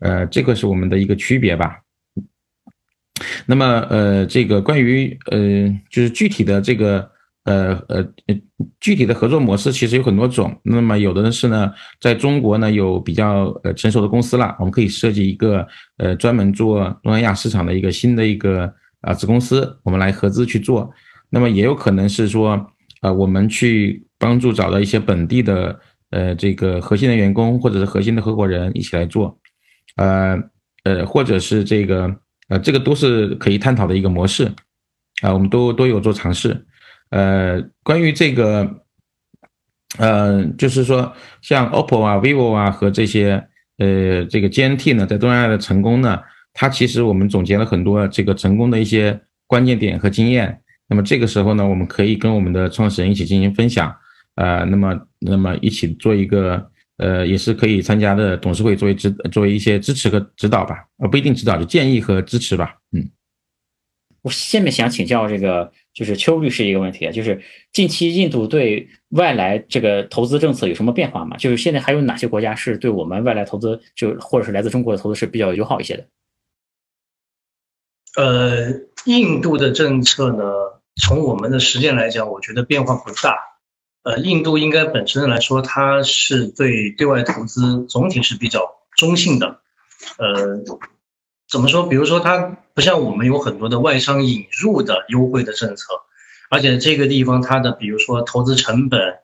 呃，这个是我们的一个区别吧。那么，呃，这个关于呃，就是具体的这个呃呃具体的合作模式，其实有很多种。那么，有的呢是呢，在中国呢有比较呃成熟的公司了，我们可以设计一个呃专门做东南亚市场的一个新的一个啊子公司，我们来合资去做。那么，也有可能是说，呃，我们去帮助找到一些本地的。呃，这个核心的员工或者是核心的合伙人一起来做，呃呃，或者是这个呃，这个都是可以探讨的一个模式，啊，我们都都有做尝试，呃，关于这个，呃，就是说像 OPPO 啊、vivo 啊和这些呃这个 GNT 呢，在东南亚的成功呢，它其实我们总结了很多这个成功的一些关键点和经验。那么这个时候呢，我们可以跟我们的创始人一起进行分享，呃，那么那么一起做一个。呃，也是可以参加的董事会作为指作为一些支持和指导吧，呃，不一定指导，就建议和支持吧。嗯，我下面想请教这个，就是邱律师一个问题啊，就是近期印度对外来这个投资政策有什么变化吗？就是现在还有哪些国家是对我们外来投资，就或者是来自中国的投资是比较友好一些的？呃，印度的政策呢，从我们的实践来讲，我觉得变化不大。呃，印度应该本身来说，它是对对外投资总体是比较中性的。呃，怎么说？比如说，它不像我们有很多的外商引入的优惠的政策，而且这个地方它的比如说投资成本，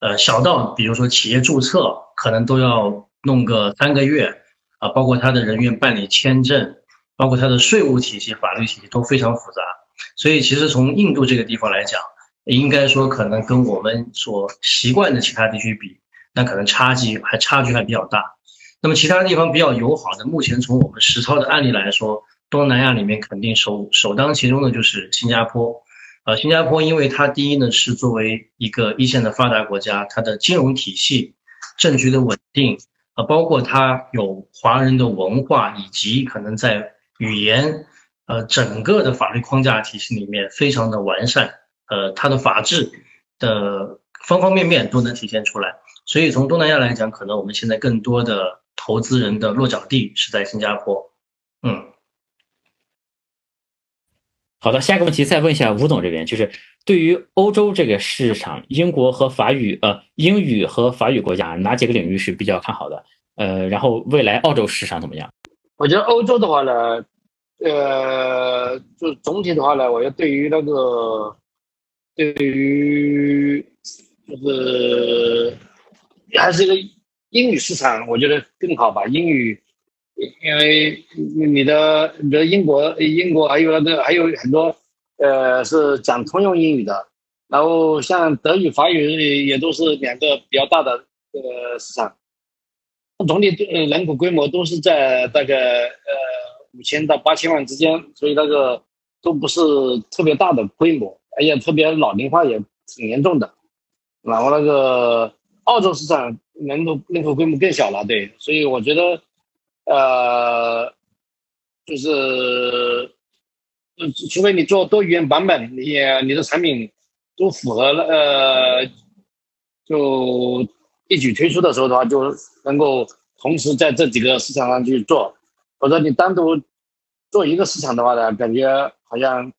呃，小到比如说企业注册可能都要弄个三个月啊，包括它的人员办理签证，包括它的税务体系、法律体系都非常复杂。所以，其实从印度这个地方来讲，应该说，可能跟我们所习惯的其他地区比，那可能差距还差距还比较大。那么其他地方比较友好的，目前从我们实操的案例来说，东南亚里面肯定首首当其冲的就是新加坡。呃，新加坡因为它第一呢是作为一个一线的发达国家，它的金融体系、政局的稳定，呃，包括它有华人的文化，以及可能在语言，呃，整个的法律框架体系里面非常的完善。呃，它的法治的方方面面都能体现出来，所以从东南亚来讲，可能我们现在更多的投资人的落脚地是在新加坡。嗯，好的，下一个问题再问一下吴总这边，就是对于欧洲这个市场，英国和法语呃英语和法语国家哪几个领域是比较看好的？呃，然后未来澳洲市场怎么样？我觉得欧洲的话呢，呃，就总体的话呢，我觉得对于那个。对于就是还是一个英语市场，我觉得更好吧。英语，因为你的，比如英国，英国还有那个还有很多，呃，是讲通用英语的。然后像德语、法语也都是两个比较大的呃市场。总体人口规模都是在大概呃五千到八千万之间，所以那个都不是特别大的规模。哎呀，特别老龄化也挺严重的，然后那个澳洲市场人口人口规模更小了，对，所以我觉得，呃，就是，除非你做多语言版本，你你的产品都符合了，呃，就一举推出的时候的话，就能够同时在这几个市场上去做，否则你单独做一个市场的话呢，感觉好像。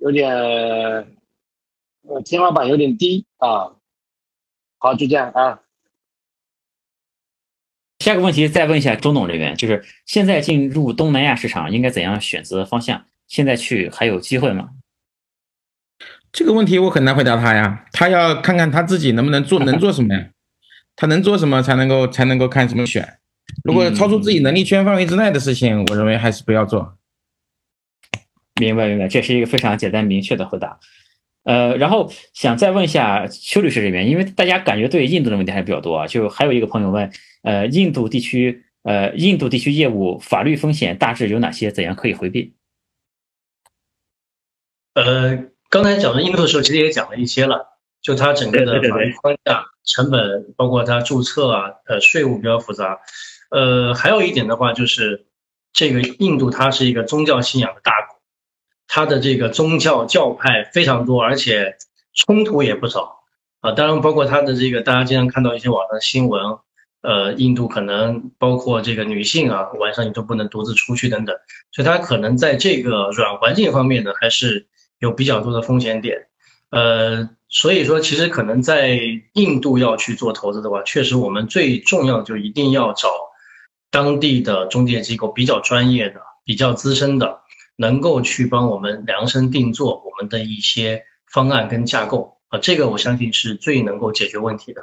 有点，呃，天花板有点低啊。好，就这样啊。下个问题再问一下周董这边，就是现在进入东南亚市场应该怎样选择方向？现在去还有机会吗？这个问题我很难回答他呀，他要看看他自己能不能做，能做什么呀？他能做什么才能够才能够看怎么选？如果超出自己能力圈范围之内的事情，我认为还是不要做。明白明白，这是一个非常简单明确的回答。呃，然后想再问一下邱律师这边，因为大家感觉对印度的问题还是比较多啊，就还有一个朋友问，呃，印度地区，呃，印度地区业务法律风险大致有哪些？怎样可以回避？呃，刚才讲的印度的时候，其实也讲了一些了，就它整个的法律框架、成本，包括它注册啊，呃，税务比较复杂。呃，还有一点的话，就是这个印度它是一个宗教信仰的大国。它的这个宗教教派非常多，而且冲突也不少啊。当然，包括它的这个，大家经常看到一些网上新闻，呃，印度可能包括这个女性啊，晚上你都不能独自出去等等。所以它可能在这个软环境方面呢，还是有比较多的风险点。呃，所以说，其实可能在印度要去做投资的话，确实我们最重要就一定要找当地的中介机构，比较专业的、比较资深的。能够去帮我们量身定做我们的一些方案跟架构啊，这个我相信是最能够解决问题的。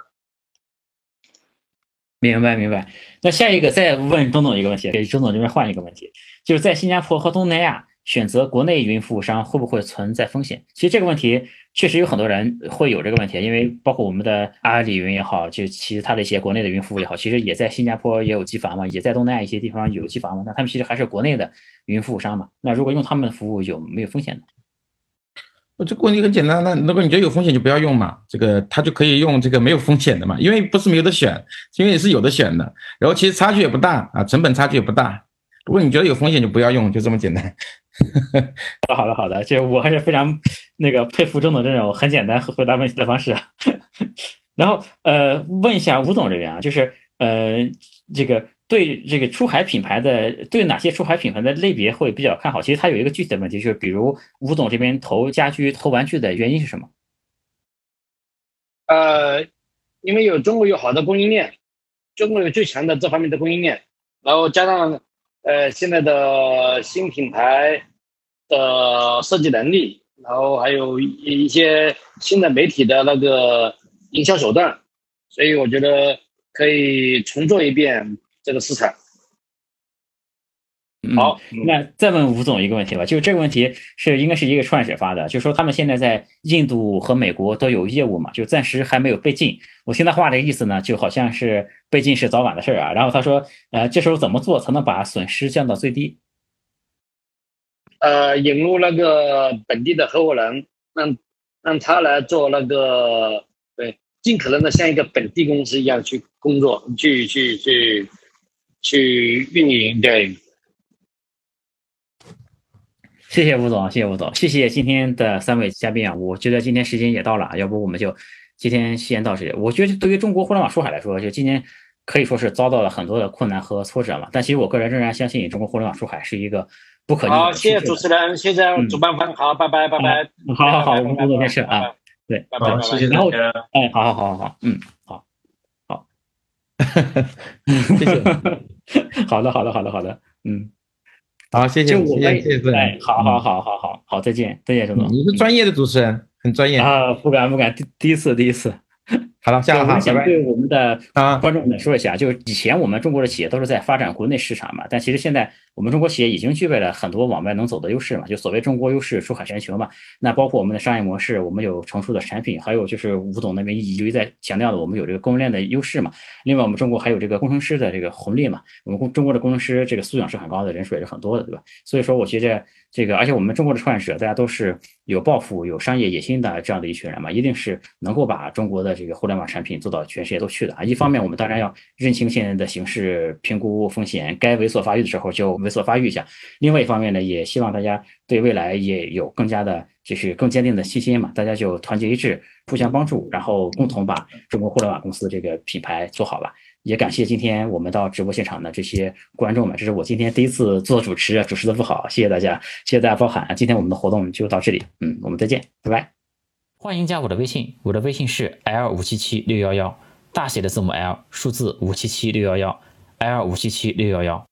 明白明白。那下一个再问钟总一个问题，给钟总这边换一个问题，就是在新加坡和东南亚选择国内云服务商会不会存在风险？其实这个问题确实有很多人会有这个问题，因为包括我们的阿里云也好，就其他的一些国内的云服务也好，其实也在新加坡也有机房嘛，也在东南亚一些地方有机房嘛，那他们其实还是国内的云服务商嘛。那如果用他们的服务有没有风险呢？这个问题很简单，那如果你觉得有风险就不要用嘛，这个他就可以用这个没有风险的嘛，因为不是没有的选，因为是有的选的，然后其实差距也不大啊，成本差距也不大。如果你觉得有风险就不要用，就这么简单。好的，好的，好的，就我还是非常那个佩服钟总这种很简单回答问题的方式。然后呃，问一下吴总这边啊，就是呃这个。对这个出海品牌的，对哪些出海品牌的类别会比较看好？其实它有一个具体的问题，就是比如吴总这边投家居、投玩具的原因是什么？呃，因为有中国有好的供应链，中国有最强的这方面的供应链，然后加上呃现在的新品牌的设计能力，然后还有一些新的媒体的那个营销手段，所以我觉得可以重做一遍。这个市场好，那再问吴总一个问题吧，就这个问题是应该是一个创业者发的，就说他们现在在印度和美国都有业务嘛，就暂时还没有被禁。我听他话的意思呢，就好像是被禁是早晚的事儿啊。然后他说，呃，这时候怎么做才能把损失降到最低？呃，引入那个本地的合伙人，让让他来做那个，对，尽可能的像一个本地公司一样去工作，去去去。去运营对，谢谢吴总，谢谢吴总，谢谢今天的三位嘉宾啊！我觉得今天时间也到了，要不我们就今天先到这里。我觉得对于中国互联网出海来说，就今年可以说是遭到了很多的困难和挫折嘛。但其实我个人仍然相信，中国互联网出海是一个不可逆的。好，谢谢主持人，谢谢主办方，好，拜拜，拜拜。好好好，我们工作先事啊，对，拜拜，谢谢大家。哎，好好好好好，嗯，好，好，谢谢。好的，好的，好的，好的，嗯，好，谢谢，谢谢，谢谢，哎，好好好好好好，再见，再见，周总，你是专业的主持人，很专业。啊，不敢不敢，第第一次，第一次。好了，下个哈，想对我们的观众们说一下，就是以前我们中国的企业都是在发展国内市场嘛，但其实现在我们中国企业已经具备了很多往外能走的优势嘛，就所谓中国优势，出海全球嘛。那包括我们的商业模式，我们有成熟的产品，还有就是吴总那边一直在强调的，我们有这个供应链的优势嘛。另外，我们中国还有这个工程师的这个红利嘛，我们中国的工程师这个素养是很高的，人数也是很多的，对吧？所以说，我觉得这个，而且我们中国的创业者，大家都是有抱负、有商业野心的这样的一群人嘛，一定是能够把中国的这个互联网产品做到。全世界都去的啊！一方面，我们当然要认清现在的形势，评估风险，该猥琐发育的时候就猥琐发育一下。另外一方面呢，也希望大家对未来也有更加的，就是更坚定的信心嘛。大家就团结一致，互相帮助，然后共同把中国互联网公司这个品牌做好吧。也感谢今天我们到直播现场的这些观众们，这是我今天第一次做主持，主持的不好，谢谢大家，谢谢大家包涵。今天我们的活动就到这里，嗯，我们再见，拜拜。欢迎加我的微信，我的微信是 l 五七七六幺幺。大写的字母 L，数字五七七六幺幺，L 五七七六幺幺。